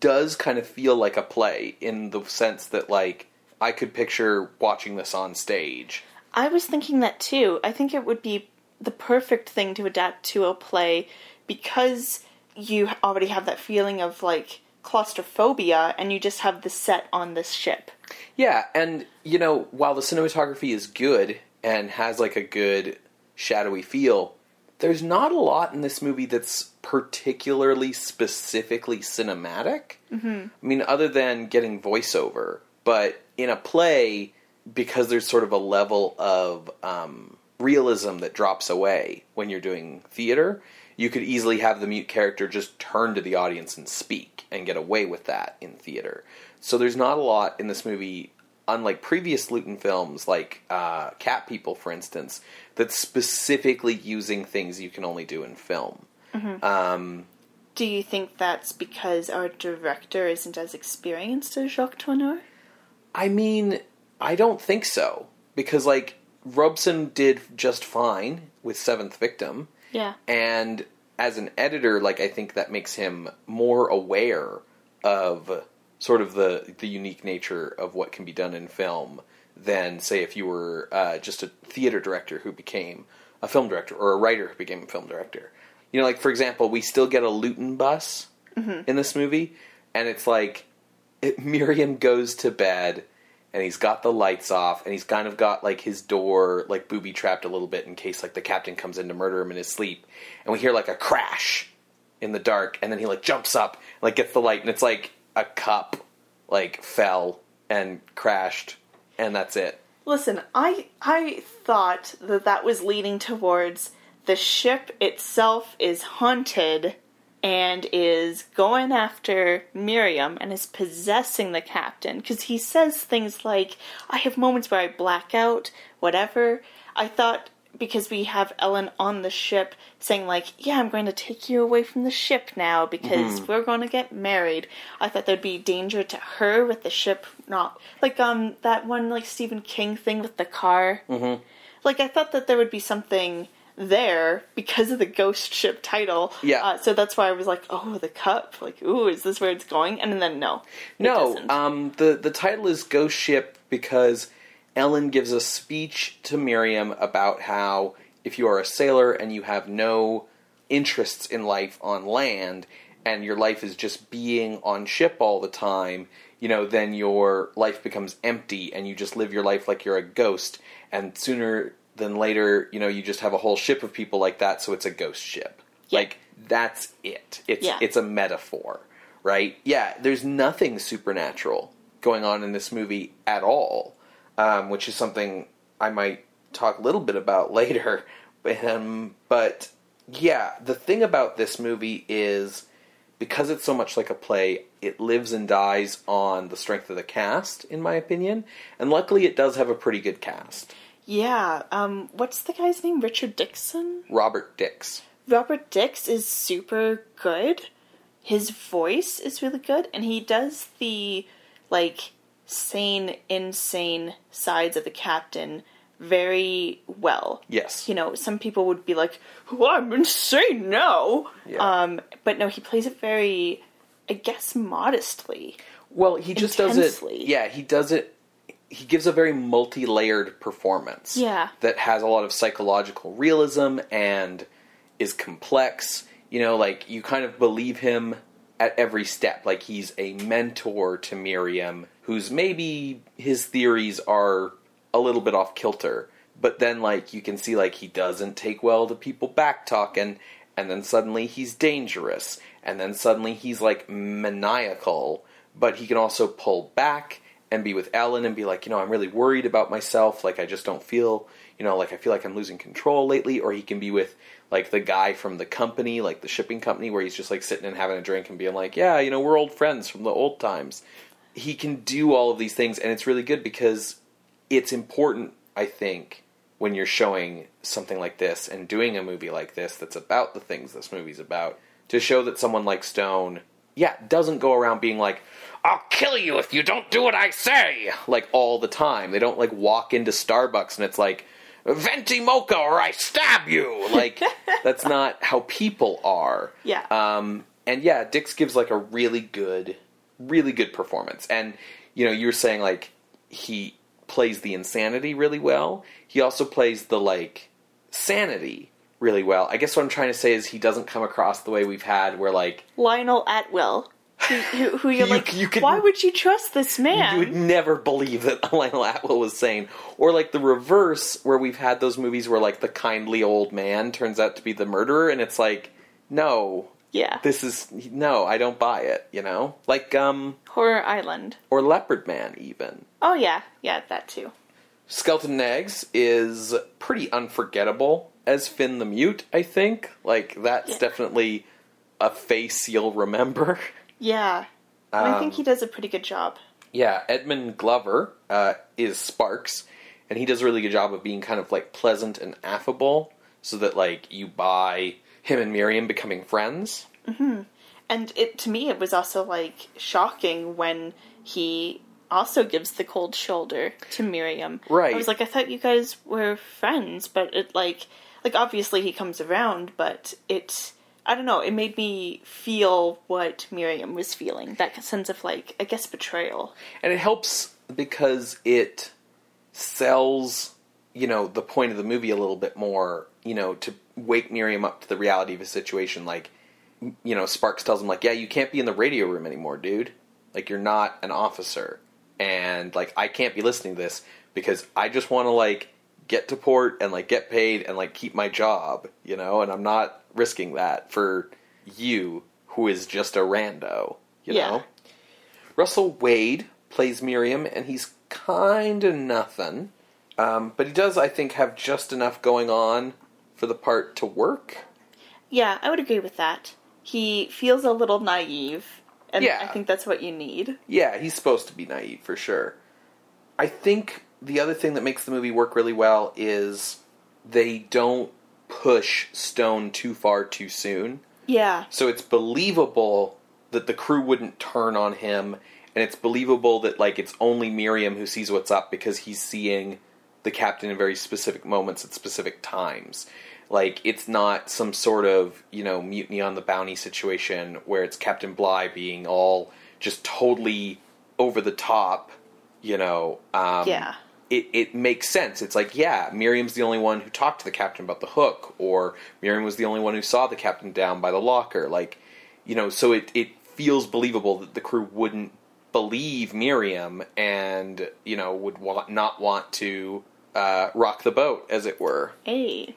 does kind of feel like a play in the sense that like I could picture watching this on stage. I was thinking that too. I think it would be the perfect thing to adapt to a play because you already have that feeling of like claustrophobia and you just have the set on this ship. Yeah, and you know, while the cinematography is good and has like a good shadowy feel, there's not a lot in this movie that's particularly specifically cinematic. Mm-hmm. I mean, other than getting voiceover, but in a play, because there's sort of a level of um, realism that drops away when you're doing theater, you could easily have the mute character just turn to the audience and speak and get away with that in theater. So there's not a lot in this movie, unlike previous Lewton films, like uh, Cat People, for instance, that's specifically using things you can only do in film. Um, Do you think that's because our director isn't as experienced as Jacques Tourneur? I mean, I don't think so because like Robson did just fine with Seventh Victim, Yeah. and as an editor, like I think that makes him more aware of sort of the the unique nature of what can be done in film than say if you were uh, just a theater director who became a film director or a writer who became a film director. You know, like for example, we still get a Lewton bus in this movie, and it's like it, Merriam goes to bed and he's got the lights off and he's kind of got like his door like booby trapped a little bit in case like the captain comes in to murder him in his sleep. And we hear like a crash in the dark and then he like jumps up like gets the light and it's like a cup like fell and crashed and that's it. Listen, I I thought that that was leading towards the ship itself is haunted and is going after Merriam and is possessing the captain because he says things like, "I have moments where I black out, whatever." I thought because we have Ellen on the ship saying like, "Yeah, I'm going to take you away from the ship now because we're going to get married." I thought there'd be danger to her with the ship not like um that one like Stephen King thing with the car. Mm-hmm. Like I thought that there would be something there because of the ghost ship title. Yeah. Uh, so that's why I was like, "Oh, the cup." Like, "Ooh, is this where it's going?" And then no. no um the the title is ghost ship because ellen gives a speech to merriam about how if you are a sailor and you have no interests in life on land and your life is just being on ship all the time you know then your life becomes empty and you just live your life like you're a ghost and sooner than later you know you just have a whole ship of people like that so it's a ghost ship. Yeah. like that's it. It's Yeah. it's a metaphor right? Yeah there's nothing supernatural going on in this movie at all um, which is something i might talk a little bit about later. Um, but yeah the thing about this movie is because it's so much like a play it lives and dies on the strength of the cast in my opinion. And luckily it does have a pretty good cast Yeah. Um. What's the guy's name? Richard Dixon. robert dix Robert Dix is super good. His voice is really good, and he does the like sane, insane sides of the captain very well. Yes. You know, some people would be like, "Oh, I'm insane now," Yeah. um, but no, he plays it very, I guess, modestly. Well, he just does it. Yeah, he does it. He gives a very multi-layered performance. Yeah. that has a lot of psychological realism and is complex. You know, like you kind of believe him at every step. Like he's a mentor to Merriam, who's maybe his theories are a little bit off kilter. But then, like you can see, like he doesn't take well to people back talking, and then suddenly he's dangerous, and then suddenly he's like maniacal. But he can also pull back and be with Ellen and be like, you know, I'm really worried about myself. Like, I just don't feel, you know, like I feel like I'm losing control lately. Or he can be with like the guy from the company, like the shipping company, where he's just like sitting and having a drink and being like, yeah, you know, we're old friends from the old times. He can do all of these things, and it's really good because it's important, I think, when you're showing something like this and doing a movie like this that's about the things this movie's about, to show that someone like Stone, yeah, doesn't go around being like, I'll kill you if you don't do what I say, like all the time. They don't like walk into Starbucks and it's like, venti mocha or I stab you. Like, that's not how people are. Yeah. Um, and yeah, Dix gives like a really good, really good performance. And you know, you were saying like he plays the insanity really well. He also plays the like sanity really well. I guess what I'm trying to say is he doesn't come across the way we've had where like Lionel Atwill, who, who, who you're You- like, you could- why would you trust this man? you would never believe that Lionel Atwill was sane. Or like the reverse, where we've had those movies where like the kindly old man turns out to be the murderer, and it's like, no, yeah. this is no, I don't buy it. You know, like um, Horror Island. or Leopard Man even. Oh yeah, yeah, that too. Skelton Knaggs is pretty unforgettable as Finn the Mute. I think like that's Yeah. definitely a face you'll remember. Yeah, And I think Um, he does a pretty good job. Yeah, Edmund Glover uh, is Sparks, and he does a really good job of being kind of like pleasant and affable, so that like you buy him and Merriam becoming friends. And it to me, it was also like shocking when he also gives the cold shoulder to Merriam. Right. I was like, I thought you guys were friends, but it like, like obviously he comes around, but it. I don't know. It made me feel what Merriam was feeling. That sense of like, I guess, betrayal. and it helps because it sells you know the point of the movie a little bit more you know to wake merriam up to the reality of a situation like you know sparks tells him like yeah you can't be in the radio room anymore dude like you're not an officer and like i can't be listening to this because i just want to like get to port and like get paid and like keep my job you know and i'm not risking that for you who is just a rando you Yeah. know Russell Wade plays Merriam, and he's kind of nothing. Um, but he does, I think, have just enough going on for the part to work. Yeah, I would agree with that. He feels a little naive, and Yeah. I think that's what you need. Yeah, he's supposed to be naive for sure. I think the other thing that makes the movie work really well is they don't push Stone too far too soon. Yeah, So it's believable that the crew wouldn't turn on him, and it's believable that like it's only Merriam who sees what's up because he's seeing the captain in very specific moments at specific times. Like it's not some sort of you know mutiny on the bounty situation where it's Captain Bligh being all just totally over the top. You know, um, Yeah. It, it makes sense. It's like, yeah, Merriam's the only one who talked to the captain about the hook, or Merriam was the only one who saw the captain down by the locker. Like, you know, so it, it feels believable that the crew wouldn't believe Merriam and, you know, would not want to uh, rock the boat, as it were. A.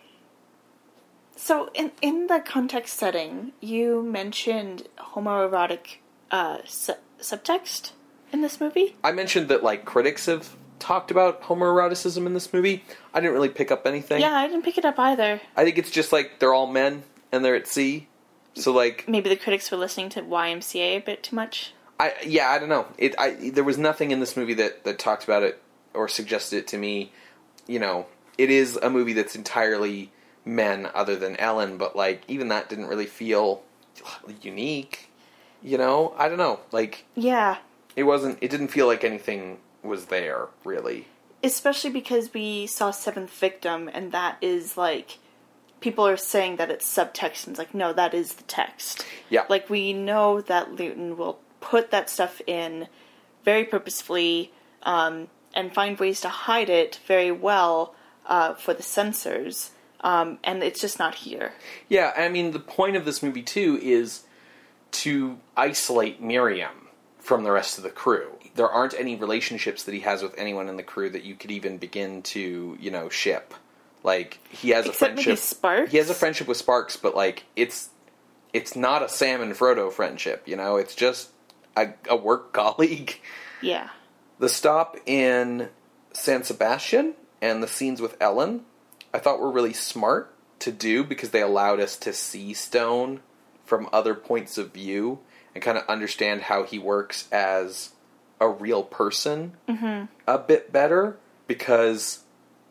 So, in in the context setting, you mentioned homoerotic uh, su- subtext in this movie. I mentioned that, like, critics have talked about homoeroticism in this movie. I didn't really pick up anything. Yeah, I didn't pick it up either. I think it's just like they're all men and they're at sea. So, like, Maybe the critics were listening to YMCA a bit too much. I yeah, I don't know. It I there was nothing in this movie that that talked about it or suggested it to me. You know, it is a movie that's entirely men other than Ellen, but like even that didn't really feel unique. You know, I don't know. Like Yeah. it wasn't. It didn't feel like anything was there really. Especially because we saw Seventh Victim, and that is like. People are saying that it's subtext, and it's like, no, that is the text. Yeah. Like, we know that Lewton will put that stuff in very purposefully um, and find ways to hide it very well uh, for the censors. Um, and it's just not here. Yeah, I mean the point of this movie too is to isolate Merriam from the rest of the crew. There aren't any relationships that he has with anyone in the crew that you could even begin to, you know, ship. Like he has Except a friendship. Sparks? He has a friendship with Sparks, but like it's it's not a Sam and Frodo friendship. You know, it's just a, a work colleague. Yeah. The stop in San Sebastian and the scenes with Ellen, I thought were really smart to do because they allowed us to see Stone from other points of view and kind of understand how he works as a real person a bit better. Because,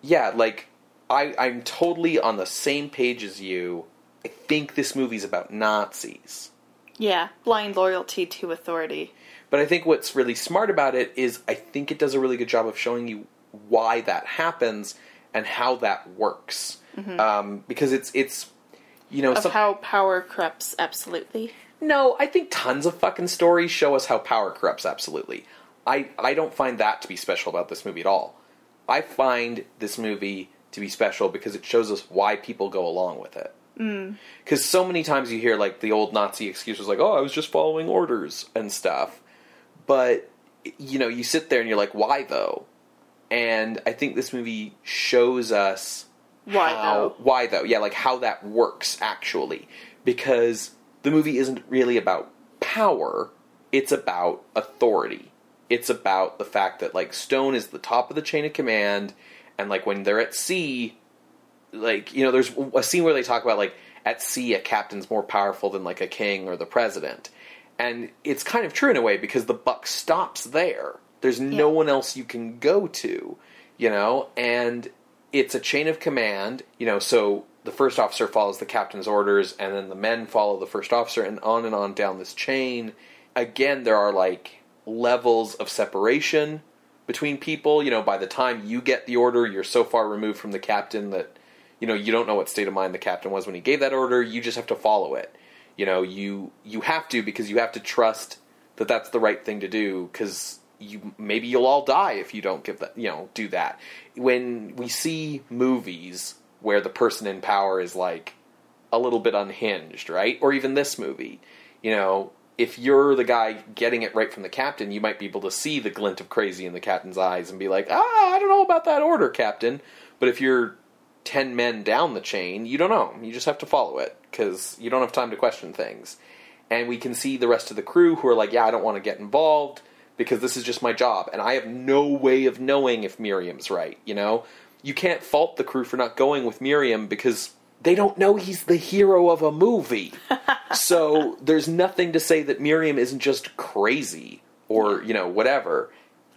yeah, like, I, I'm totally on the same page as you. I think this movie's about Nazis. Yeah. Blind loyalty to authority. But I think what's really smart about it is I think it does a really good job of showing you why that happens and how that works. Um, because it's it's you know Of some- how power corrupts absolutely. No, I think tons of fucking stories show us how power corrupts absolutely. I I don't find that to be special about this movie at all. I find this movie to be special because it shows us why people go along with it. Mm. Because so many times you hear like the old Nazi excuses, like "Oh, I was just following orders" and stuff. But you know, you sit there and you're like, "Why though?" And I think this movie shows us Why, how- though? Why though? Yeah, like how that works actually, because the movie isn't really about power; it's about authority. It's about the fact that like Stone is the top of the chain of command, and like when they're at sea, like you know, there's a scene where they talk about like at sea a captain's more powerful than like a king or the president, and it's kind of true in a way because the buck stops there. There's no one else you can go to, you know, and it's a chain of command, you know, so the first officer follows the captain's orders and then the men follow the first officer and on and on down this chain. Again, there are like levels of separation between people, you know, by the time you get the order, you're so far removed from the captain that you know, you don't know what state of mind the captain was when he gave that order, you just have to follow it. You know, you you have to because you have to trust that that's the right thing to do cuz you maybe you'll all die if you don't give that, you know, do that. When we see movies where the person in power is like a little bit unhinged, right? Or even this movie, you know, if you're the guy getting it right from the captain, you might be able to see the glint of crazy in the captain's eyes and be like, "Ah, I don't know about that order, captain." But if you're 10 men down the chain, you don't know. You just have to follow it because you don't have time to question things. And we can see the rest of the crew who are like, yeah, I don't want to get involved because this is just my job. And I have no way of knowing if Merriam's right, you know? You can't fault the crew for not going with Merriam because they don't know he's the hero of a movie. so there's nothing to say that Merriam isn't just crazy or, you know, whatever.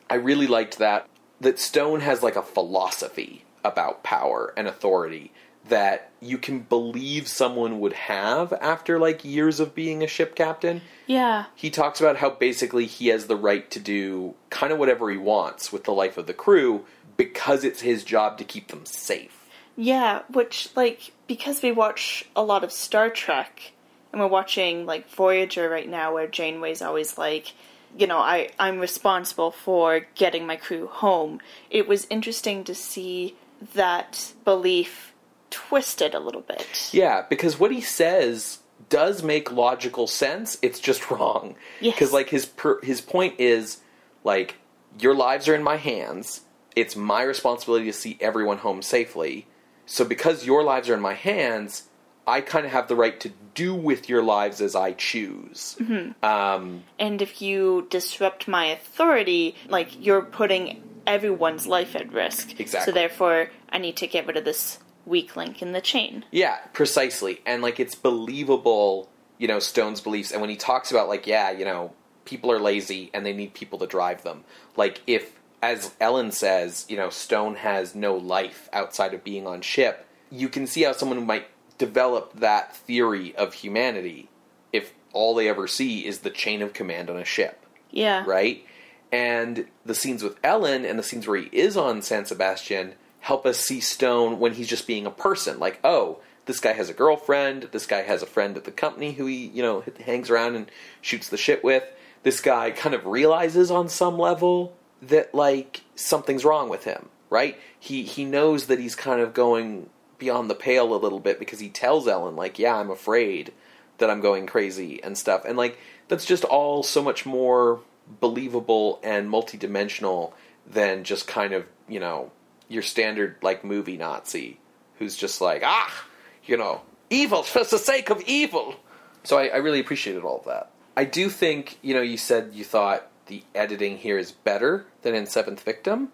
I really liked that that Stone has like a philosophy about power and authority that you can believe someone would have after like years of being a ship captain. Yeah. He talks about how basically he has the right to do kind of whatever he wants with the life of the crew because it's his job to keep them safe. Yeah, which like because we watch a lot of Star Trek and we're watching like Voyager right now where Janeway's always like, you know, I I'm responsible for getting my crew home. It was interesting to see that belief twisted a little bit. Yeah, because what he says does make logical sense. It's just wrong. Yes. Because like his per- his point is like your lives are in my hands. It's my responsibility to see everyone home safely. So because your lives are in my hands, I kind of have the right to do with your lives as I choose. Um, And if you disrupt my authority, like you're putting everyone's life at risk. Exactly. So therefore, I need to get rid of this weak link in the chain. Yeah, precisely. And like it's believable, you know, Stone's beliefs. And when he talks about like, yeah, you know, people are lazy and they need people to drive them. Like if as Ellen says, you know, Stone has no life outside of being on ship, you can see how someone might develop that theory of humanity if all they ever see is the chain of command on a ship, Yeah. right? And the scenes with Ellen and the scenes where he is on San Sebastian help us see Stone when he's just being a person. Like, oh, this guy has a girlfriend. This guy has a friend at the company who he, you know, hangs around and shoots the shit with. This guy kind of realizes on some level that like something's wrong with him, right? He he knows that he's kind of going beyond the pale a little bit because he tells Ellen like, "Yeah, I'm afraid that I'm going crazy and stuff." And like that's just all so much more believable and multidimensional than just kind of, you know, your standard like movie Nazi who's just like, "Ah, you know, evil for the sake of evil." So I, I really appreciated all of that. I do think, you know, you said you thought the editing here is better than in Seventh Victim.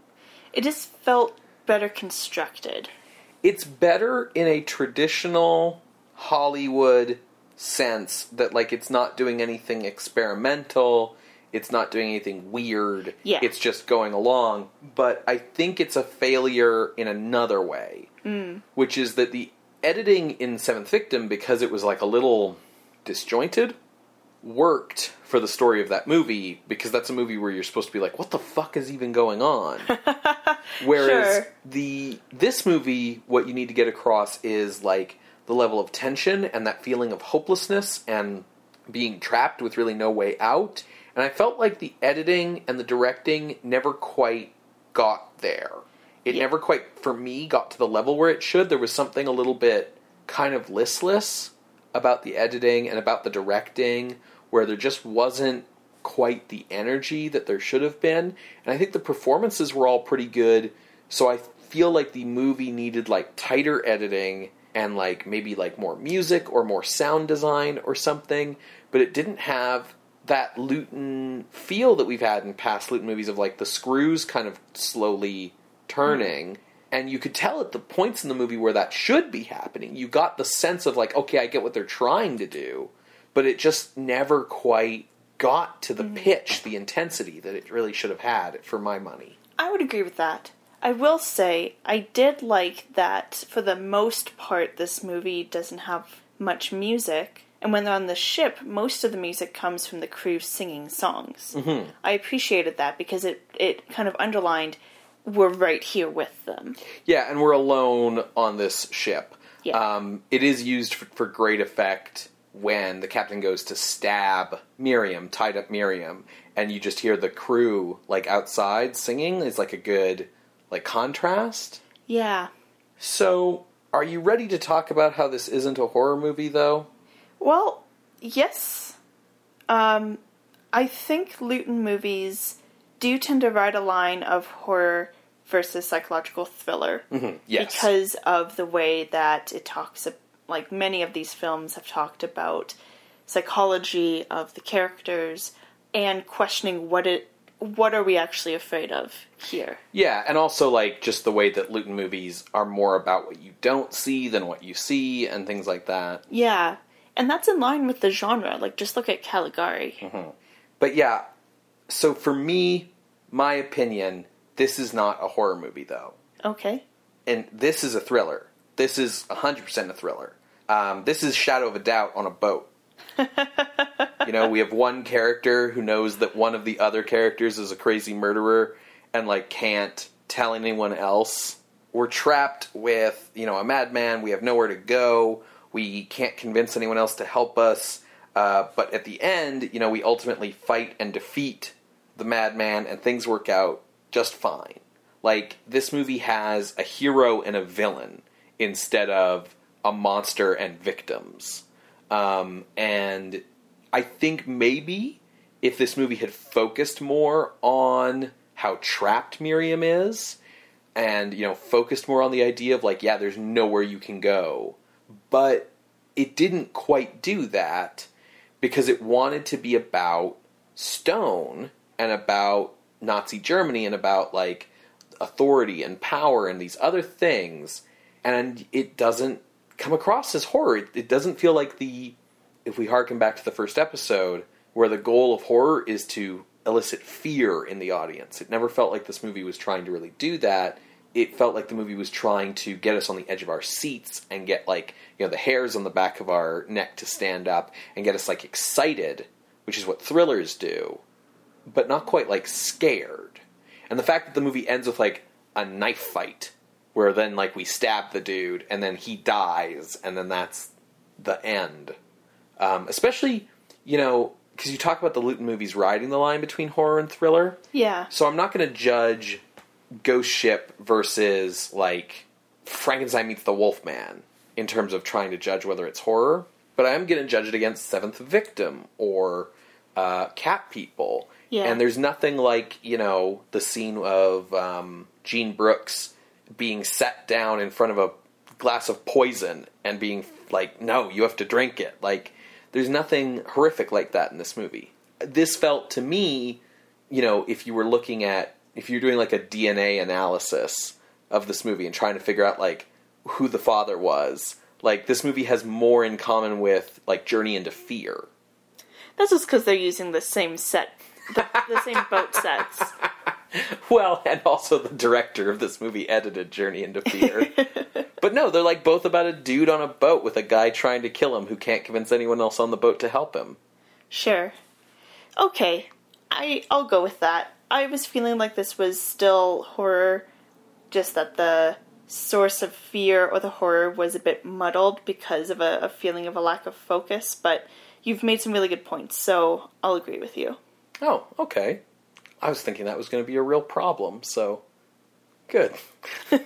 It just felt better constructed. It's better in a traditional Hollywood sense that, like, it's not doing anything experimental, it's not doing anything weird, Yeah. it's just going along. But I think it's a failure in another way, mm. which is that the editing in Seventh Victim, because it was like a little disjointed, worked for the story of that movie because that's a movie where you're supposed to be like, what the fuck is even going on? Whereas Sure. the this movie, what you need to get across is like the level of tension and that feeling of hopelessness and being trapped with really no way out. And I felt like the editing and the directing never quite got there. It Yeah. never quite, for me, got to the level where it should. There was something a little bit kind of listless about the editing and about the directing, where there just wasn't quite the energy that there should have been. And I think the performances were all pretty good. So I feel like the movie needed like tighter editing and like maybe like more music or more sound design or something. But it didn't have that Lewton feel that we've had in past Lewton movies of like the screws kind of slowly turning. Mm-hmm. And you could tell at the points in the movie where that should be happening. You got the sense of like, okay, I get what they're trying to do, but it just never quite got to the pitch, the intensity that it really should have had for my money. I would agree with that. I will say I did like that for the most part this movie doesn't have much music and when they're on the ship most of the music comes from the crew singing songs. Mm-hmm. I appreciated that because it it kind of underlined we're right here with them. Yeah, and we're alone on this ship. Yeah. Um, it is used for, for great effect when the captain goes to stab Merriam, tied up Merriam, and you just hear the crew like outside singing. It's like a good like contrast. Yeah. So, are you ready to talk about how this isn't a horror movie, though? Well, yes. Um, I think Lewton movies do tend to ride a line of horror versus psychological thriller Yes. because of the way that it talks. ab- Like many of these films have talked about psychology of the characters and questioning what it what are we actually afraid of here. Yeah, and also like just the way that Lewton movies are more about what you don't see than what you see, and things like that. Yeah, and that's in line with the genre. Like just look at Caligari. Mm-hmm. But yeah, so for me, my opinion, this is not a horror movie though. Okay. And this is a thriller. This is 100% a thriller. Um, this is Shadow of a Doubt on a boat. you know, we have one character who knows that one of the other characters is a crazy murderer and, like, can't tell anyone else. We're trapped with, you know, a madman. We have nowhere to go. We can't convince anyone else to help us. Uh, but at the end, you know, we ultimately fight and defeat the madman, and things work out just fine. Like, this movie has a hero and a villain instead of a monster and victims. Um, and I think maybe if this movie had focused more on how trapped Merriam is, and you know, focused more on the idea of like, yeah, there's nowhere you can go, but it didn't quite do that because it wanted to be about Stone and about Nazi Germany and about like authority and power and these other things, and it doesn't come across as horror. It, it doesn't feel like the if we harken back to the first episode where the goal of horror is to elicit fear in the audience. It never felt like this movie was trying to really do that. it felt like the movie was trying to get us on the edge of our seats and get like you know the hairs on the back of our neck to stand up and get us like excited, which is what thrillers do, but not quite like scared. And the fact that the movie ends with like a knife fight where then like we stab the dude and then he dies and then that's the end. Um, especially you know because you talk about the Lewton movies riding the line between horror and thriller. Yeah. So I'm not going to judge Ghost Ship versus like Frankenstein meets the Wolfman in terms of trying to judge whether it's horror, but I am going to judge it against Seventh Victim or uh, Cat People. Yeah. And there's nothing like you know the scene of um, Jean Brooks being set down in front of a glass of poison and being like, "No, you have to drink it." Like, there's nothing horrific like that in this movie. This felt to me, you know, if you were looking at if you're doing like a DNA analysis of this movie and trying to figure out like who the father was, like this movie has more in common with like Journey into Fear. That's just because they're using the same set, the, the same boat sets. Well, and also the director of this movie edited Journey into Fear. but no, they're like both about a dude on a boat with a guy trying to kill him who can't convince anyone else on the boat to help him. Sure. Okay, I I'll go with that. I was feeling like this was still horror, just that the source of fear or the horror was a bit muddled because of a, a feeling of a lack of focus. But you've made some really good points, so I'll agree with you. Oh, okay. I was thinking that was going to be a real problem, so good.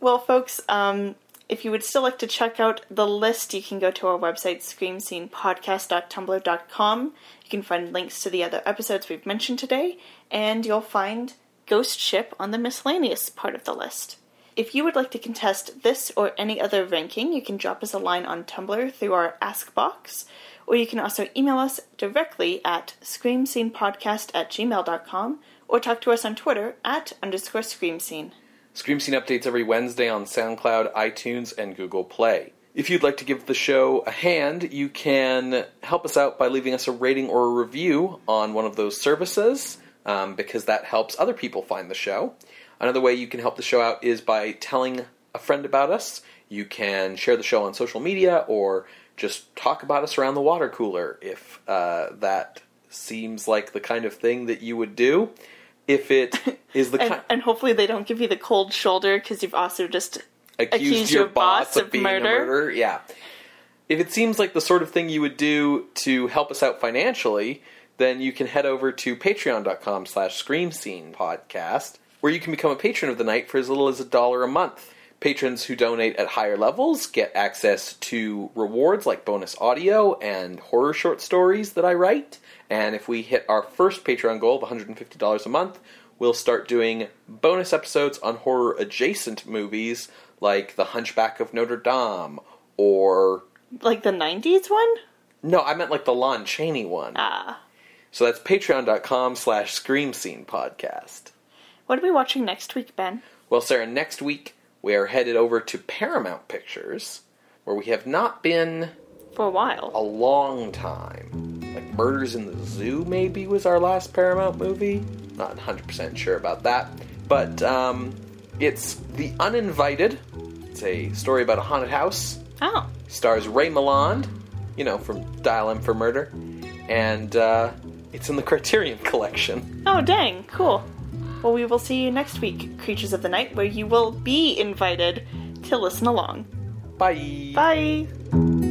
Well, folks, um, if you would still like to check out the list, you can go to our website, screamscenepodcast.tumblr.com. You can find links to the other episodes we've mentioned today, and you'll find Ghost Ship on the miscellaneous part of the list. If you would like to contest this or any other ranking, you can drop us a line on Tumblr through our Ask box, or you can also email us directly at screamscenepodcast at gmail.com, or talk to us on Twitter at underscore screamscene. Scream Scene updates every Wednesday on SoundCloud, iTunes, and Google Play. If you'd like to give the show a hand, you can help us out by leaving us a rating or a review on one of those services, um, because that helps other people find the show. Another way you can help the show out is by telling a friend about us. You can share the show on social media or just talk about us around the water cooler if uh, that seems like the kind of thing that you would do. If it is the and, kind and hopefully they don't give you the cold shoulder because you've also just accused, accused your, your boss, boss of, of being murder. a murderer. Yeah. If it seems like the sort of thing you would do to help us out financially, then you can head over to patreon.com slash scream scene podcast, where you can become a patron of the night for as little as a dollar a month. Patrons who donate at higher levels get access to rewards like bonus audio and horror short stories that I write. And if we hit our first Patreon goal of $150 a month, we'll start doing bonus episodes on horror adjacent movies like The Hunchback of Notre Dame or. like the '90s one. No, I meant like the Lon Chaney one. Ah, So that's patreon.com slash scream scene podcast. what are we watching next week, Ben? Well, Sarah, next week we are headed over to Paramount Pictures, where we have not been For a while. a long time. Like Murders in the Zoo, maybe, was our last Paramount movie. Not 100% sure about that. But um, it's The Uninvited. It's a story about a haunted house. Oh, Stars Ray Milland, you know, from Dial M for Murder. And uh, it's in the Criterion Collection. oh, dang, cool. Well, we will see you next week, Creatures of the Night, where you will be invited to listen along. Bye. Bye.